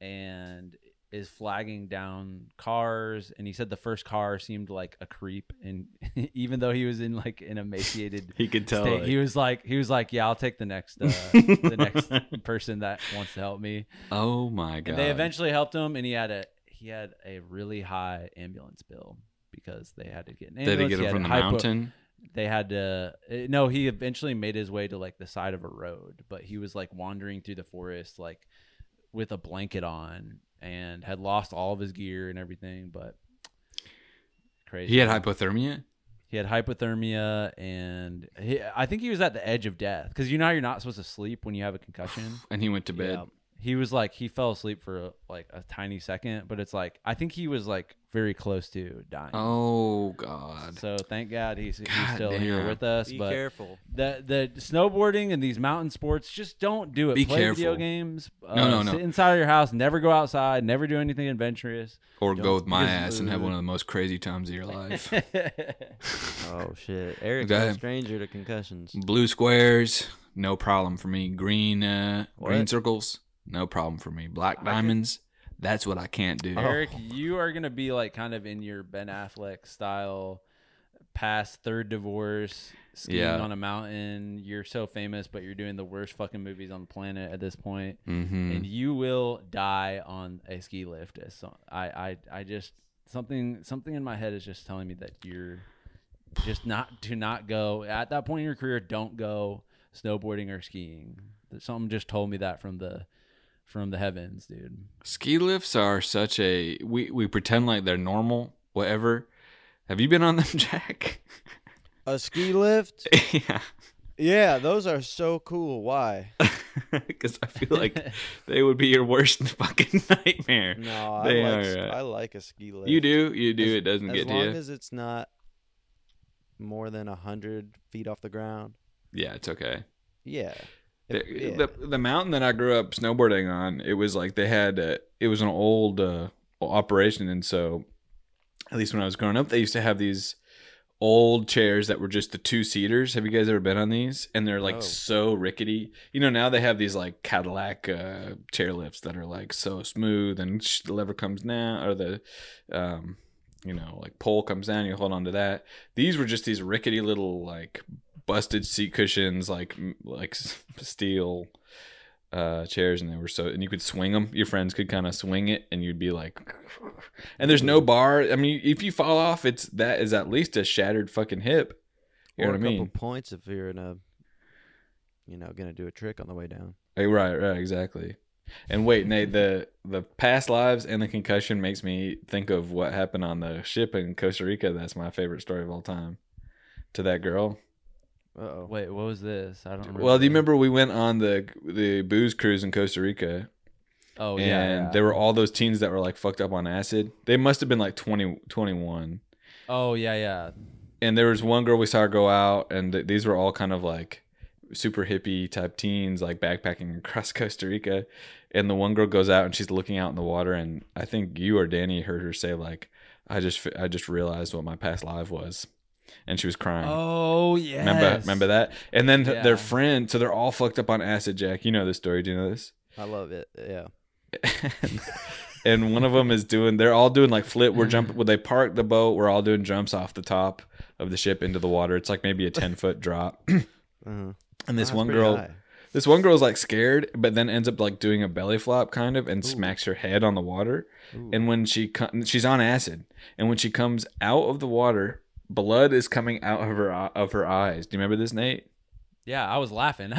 and is flagging down cars and he said the first car seemed like a creep and even though he was in like an emaciated He could tell. state, he was like he was like yeah i'll take the next uh, the next person that wants to help me oh my god. and they eventually helped him and he had a he had a really high ambulance bill because they had to get an Did they ambulance. get He him from the mountain? they had to uh, no he eventually made his way to like the side of a road but he was like wandering through the forest like with a blanket on and had lost all of his gear and everything but crazy He had hypothermia. he had hypothermia and he, i think he was at the edge of death because you know how you're not supposed to sleep when you have a concussion And he went to bed. Yeah. He was like he fell asleep for like a tiny second, but it's like I think he was like very close to dying. Oh God. So thank God he's, he's God still here with us. Be but careful. the the snowboarding and these mountain sports, just don't do it. Be Play video games. Uh, No, no, no. Sit inside of your house. Never go outside. Never do anything adventurous. Or go with my ass and have one of the most crazy times of your life. Oh shit, Eric's Okay. no stranger to concussions. Blue squares, no problem for me. Green uh green circles, no problem for me. Black diamonds, that's what I can't do. Eric, you are gonna be like kind of in your Ben Affleck style, past third divorce, skiing Yeah. on a mountain. You're so famous, but you're doing the worst fucking movies on the planet at this point, Mm-hmm. and you will die on a ski lift. As so, I, I, I just something, something in my head is just telling me that you're just not to not go at that point in your career. Don't go snowboarding or skiing. Something just told me that from the from the heavens, dude. Ski lifts are such a we we pretend like they're normal, whatever. Have you been on them, Jack? A ski lift? yeah. Yeah, those are so cool. Why? Because I feel like they would be your worst fucking nightmare. No, I They like are, uh, I like a ski lift. You do, you do. As- it doesn't as get to long you. as it's not more than a hundred feet off the ground. yeah, it's okay. Yeah. The, yeah. the the mountain that I grew up snowboarding on, it was like they had uh, it was an old uh, operation, and so at least when I was growing up, they used to have these old chairs that were just the two seaters. Have you guys ever been on these? And they're like No. so rickety. You know, now they have these like Cadillac uh, chair lifts that are like so smooth, and sh- the lever comes down, or the um, you know, like pole comes down, you hold on to that. These were just these rickety little like busted seat cushions, like like steel uh chairs and they were so and you could swing them your friends could kind of swing it and you'd be like and there's no bar. I mean if you fall off it's that is at least a shattered fucking hip. You know or what a i couple mean points if you're in a, you know, gonna do a trick on the way down. Eh, right right exactly. And wait nate the the past lives and the concussion makes me think of what happened on the ship in costa rica that's my favorite story of all time. To that girl oh. Wait, what was this? I don't remember. well do you remember we went on the the booze cruise in costa rica Oh and yeah, yeah. there were all those teens that were like fucked up on acid. They must have been like 20, 21. Oh yeah, yeah. And there was one girl we saw go out, and th- these were all kind of like super hippie type teens, like backpacking across Costa Rica. And the one girl goes out and she's looking out in the water, and I think you or Danny heard her say like, "I just f- I just realized what my past life was," and she was crying. Oh yeah. Remember, remember that? And then Yeah. their friend, so they're all fucked up on acid. Jack, you know this story? Do you know this? I love it. Yeah. and one of them is doing they're all doing like flip we're jumping when they park the boat we're all doing jumps off the top of the ship into the water it's like maybe a 10 foot drop Uh-huh. and this That's one pretty girl high. this one girl's like scared but then ends up like doing a belly flop kind of and smacks her head on the water Ooh. and when she co- she's on acid and when she comes out of the water blood is coming out of her of her eyes do you remember this nate Yeah, I was laughing.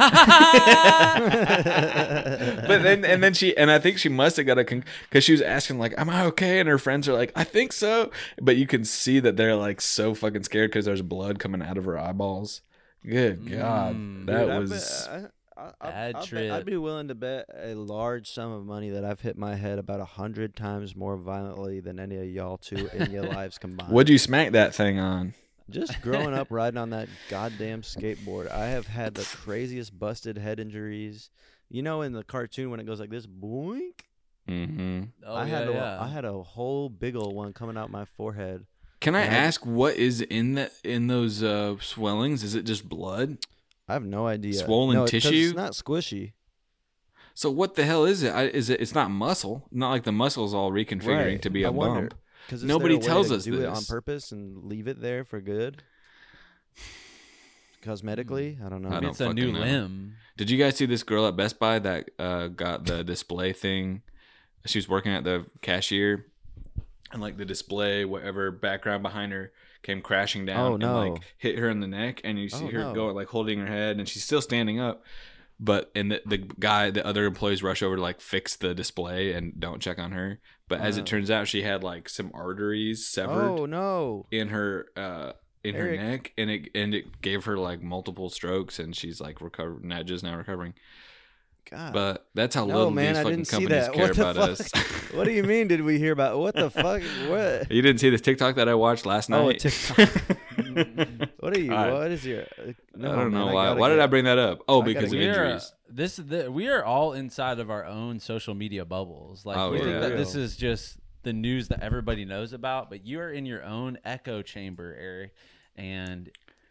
but then and then she and I think she must have got a because she was asking like, "Am I okay?" And her friends are like, "I think so," but you can see that they're like so fucking scared because there's blood coming out of her eyeballs. Good God, Mm. that Dude, was bet- I, I, I, Bad I'll bet- trip. I'd be willing to bet a large sum of money that I've hit my head about a hundred times more violently than any of y'all two in your lives combined. What'd you smack that thing on? Just growing up riding on that goddamn skateboard, I have had the craziest busted head injuries. You know, in the cartoon when it goes like this, boink. Mm-hmm. oh, I yeah, had a, yeah. I had a whole big old one coming out my forehead. Can I Yeah. ask what is in that in those uh, swellings? Is it just blood? I have no idea. Swollen No, it's 'cause tissue? It's not squishy. So what the hell is it? I, is it? It's not muscle. Not like the muscle's all reconfiguring Right. to be a I wonder. bump. Because Nobody tells us to do it on purpose and leave it there for good. Cosmetically, I don't know. I don't it's a new know. limb. Did you guys see this girl at Best Buy that uh, got the display thing? She was working at the cashier, and like the display, whatever background behind her came crashing down Oh, and like hit her in the neck, and you see Oh, her no. going like holding her head, and she's still standing up. But and the, the guy, the other employees rush over to like fix the display and don't check on her. But as Oh. it turns out, she had like some arteries severed Oh no! in her uh in Eric. her neck and it and it gave her like multiple strokes and she's like recovered now just now recovering God. But that's how no, little man, these fucking companies care What about fuck? us. what do you mean? Did we hear about what the fuck? What? you didn't see this TikTok that I watched last night? Oh, TikTok. What are you? All right. What is your? uh, No, I don't man, know why. gotta Why did I bring that up? Oh, because of get- we are injuries. this the, we are all inside of our own social media bubbles. Like Oh, we yeah. think that this is just the news that everybody knows about, but you are in your own echo chamber, Eric, and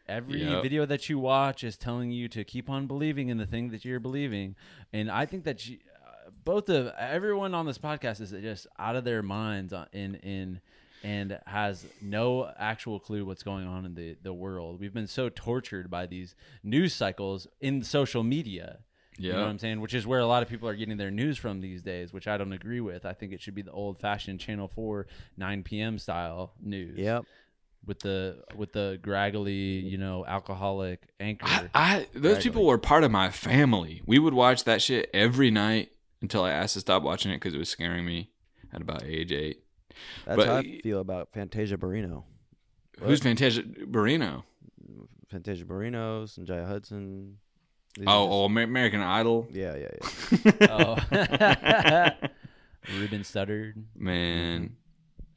every Yep. video that you watch is telling you to keep on believing in the thing that you're believing. And I think that you, uh, both of everyone on this podcast is just out of their minds on- in in and has no actual clue what's going on in the, the world. We've been so tortured by these news cycles in social media. You know what Yeah. I'm saying? Which is where a lot of people are getting their news from these days, which I don't agree with. I think it should be the old fashioned Channel 4 9 p.m. style news. Yep. With the with the graggly, you know, alcoholic anchor. I, I those Exactly. people were part of my family. We would watch that shit every night until I asked to stop watching it because it was scaring me at about age eight. That's But- how I feel about Fantasia Barrino. Who's Fantasia Barrino? Fantasia Barrino, Sanjaya Hudson. These Oh, are oh, American Idol. yeah, yeah, yeah. oh. Ruben Studdard. Man. Mm-hmm.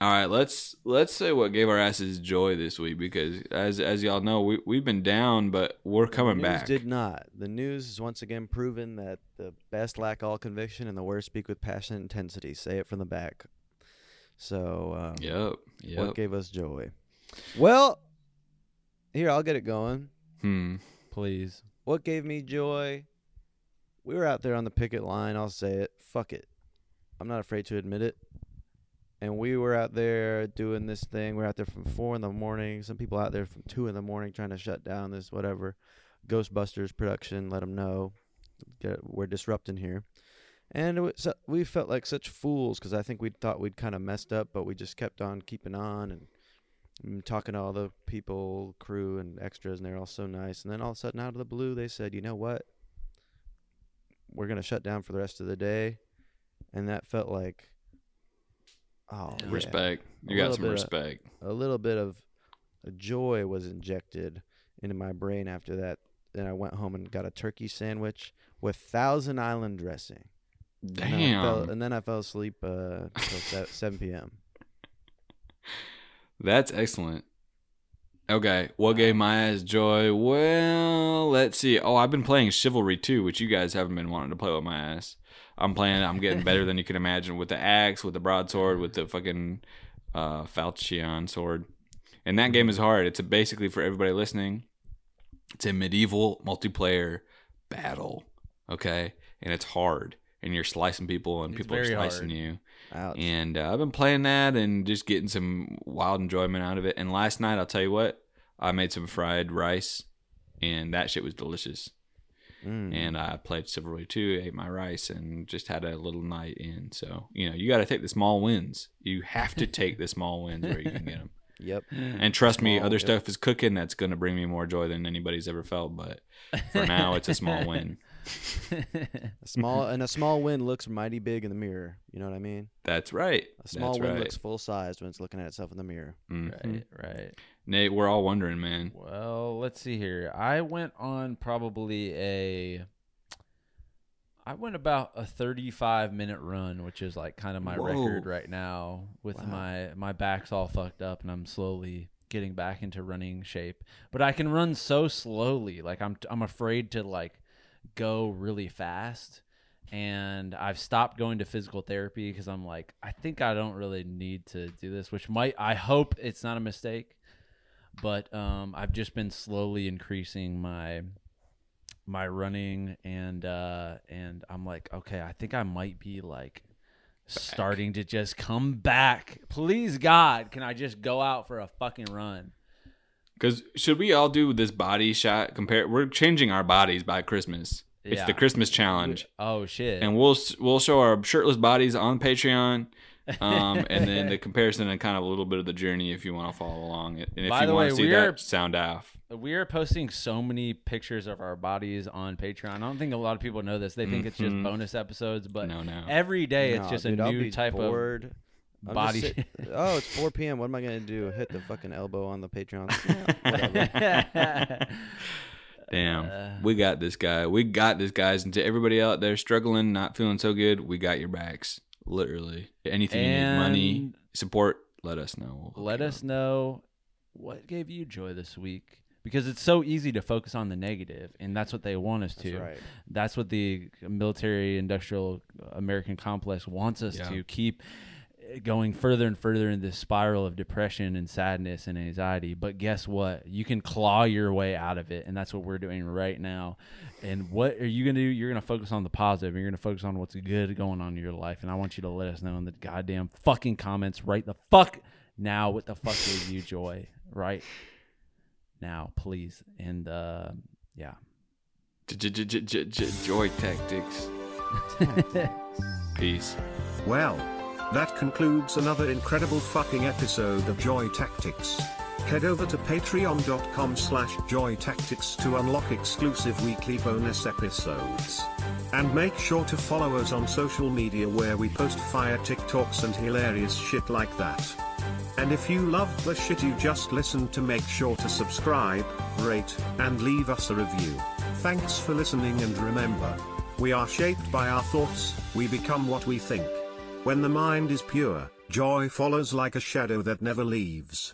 All right, let's let's say what gave our asses joy this week because as as y'all know, we we've been down, but we're coming the news back. did not. The news has once again proven that the best lack all conviction and the worst speak with passion and intensity. Say it from the back. So, um, Yep. Yep. what gave us joy? Well, here I'll get it going. Hmm. Please. What gave me joy? We were out there on the picket line. I'll say it. Fuck it. I'm not afraid to admit it. And we were out there doing this thing. We're out there from four in the morning. Some people out there from two in the morning trying to shut down this whatever Ghostbusters production. Let them know Get, we're disrupting here. And we felt like such fools because I think we thought we'd kind of messed up, but we just kept on keeping on and, and talking to all the people, crew, and extras, and they're all so nice. And then all of a sudden, out of the blue, they said, "You know what? We're gonna shut down for the rest of the day," and that felt like, oh, yeah. Respect. You got some bit of- respect. A little bit of joy was injected into my brain after that. Then I went home and got a turkey sandwich with Thousand Island dressing. And then I Damn. fell, and then I fell asleep uh, se- 7 p.m. That's excellent. Okay, what gave my ass joy? Well, let's see. Oh, I've been playing Chivalry 2, which you guys haven't been wanting to play with my ass. I'm playing. I'm getting better than you can imagine with the axe, with the broadsword, with the fucking uh, falchion sword. And that game is hard. It's a, basically for everybody listening. It's a medieval multiplayer battle. Okay, and it's hard, and you're slicing people, and It's people are slicing hard. you. Ouch. And uh, I've been playing that and just getting some wild enjoyment out of it. And last night, I'll tell you what, I made some fried rice, and that shit was delicious. Mm. And I played Chivalry 2, ate my rice, and just had a little night in. So, you know, you got to take the small wins. You have to take the small wins where you can get them. Yep. And trust me, other yep. stuff is cooking that's going to bring me more joy than anybody's ever felt. But for now, it's a small win. A small and a small win looks mighty big in the mirror. You know what I mean? That's right. A small That's win right. looks full sized when it's looking at itself in the mirror. Mhm. right, right. Nate, we're all wondering, man. Well, let's see here. I went on probably a. I went about a 35 minute run, which is like kind of my Whoa. record right now. With Wow. my my back's all fucked up, and I'm slowly getting back into running shape. But I can run so slowly, like I'm I'm afraid to like go really fast. And I've stopped going to physical therapy because I'm like, I think I don't really need to do this, which might I hope it's not a mistake but um, I've just been slowly increasing my my running and uh, and I'm like, okay, I think I might be like starting to just come back. Please God, can I just go out for a fucking run? Because should we all do this body shot? Compare. We're changing our bodies by Christmas. It's Yeah. the Christmas challenge, Oh shit! and we'll we'll show our shirtless bodies on Patreon, um, and then the comparison and kind of a little bit of the journey if you want to follow along. And if By you want way, to see we that, are- sound off. we are posting so many pictures of our bodies on Patreon. I don't think a lot of people know this. They think it's just Mhm. bonus episodes, but no, no. every day it's just dude, a I'll new type bored. of I'm body. sit- oh, it's 4 p.m. What am I gonna do? Hit the fucking elbow on the Patreon? Whatever. Damn, Uh, we got this guy. We got this, guys. And to everybody out there struggling, not feeling so good, we got your backs. Literally, anything you need, money, support, let us know. We'll let us up. know what gave you joy this week because it's so easy to focus on the negative and that's what they want us to That's right. that's what the military industrial american complex wants us Yeah. to keep going further and further in this spiral of depression and sadness and anxiety but guess what? You can claw your way out of it and that's what we're doing right now. And what are you gonna do? You're gonna focus on the positive you're gonna focus on what's good going on in your life and i want you to let us know in the goddamn fucking comments right the fuck now what the fuck gave you joy right now please. And uh yeah. Joy tactics. Peace. Well, that concludes another incredible fucking episode of Joy Tactics. Head over to patreon.com slash joy tactics to unlock exclusive weekly bonus episodes. And make sure to follow us on social media where we post fire TikToks and hilarious shit like that. And if you loved the shit you just listened to make sure to subscribe, rate, and leave us a review. Thanks for listening and remember, we are shaped by our thoughts, we become what we think. When the mind is pure, joy follows like a shadow that never leaves.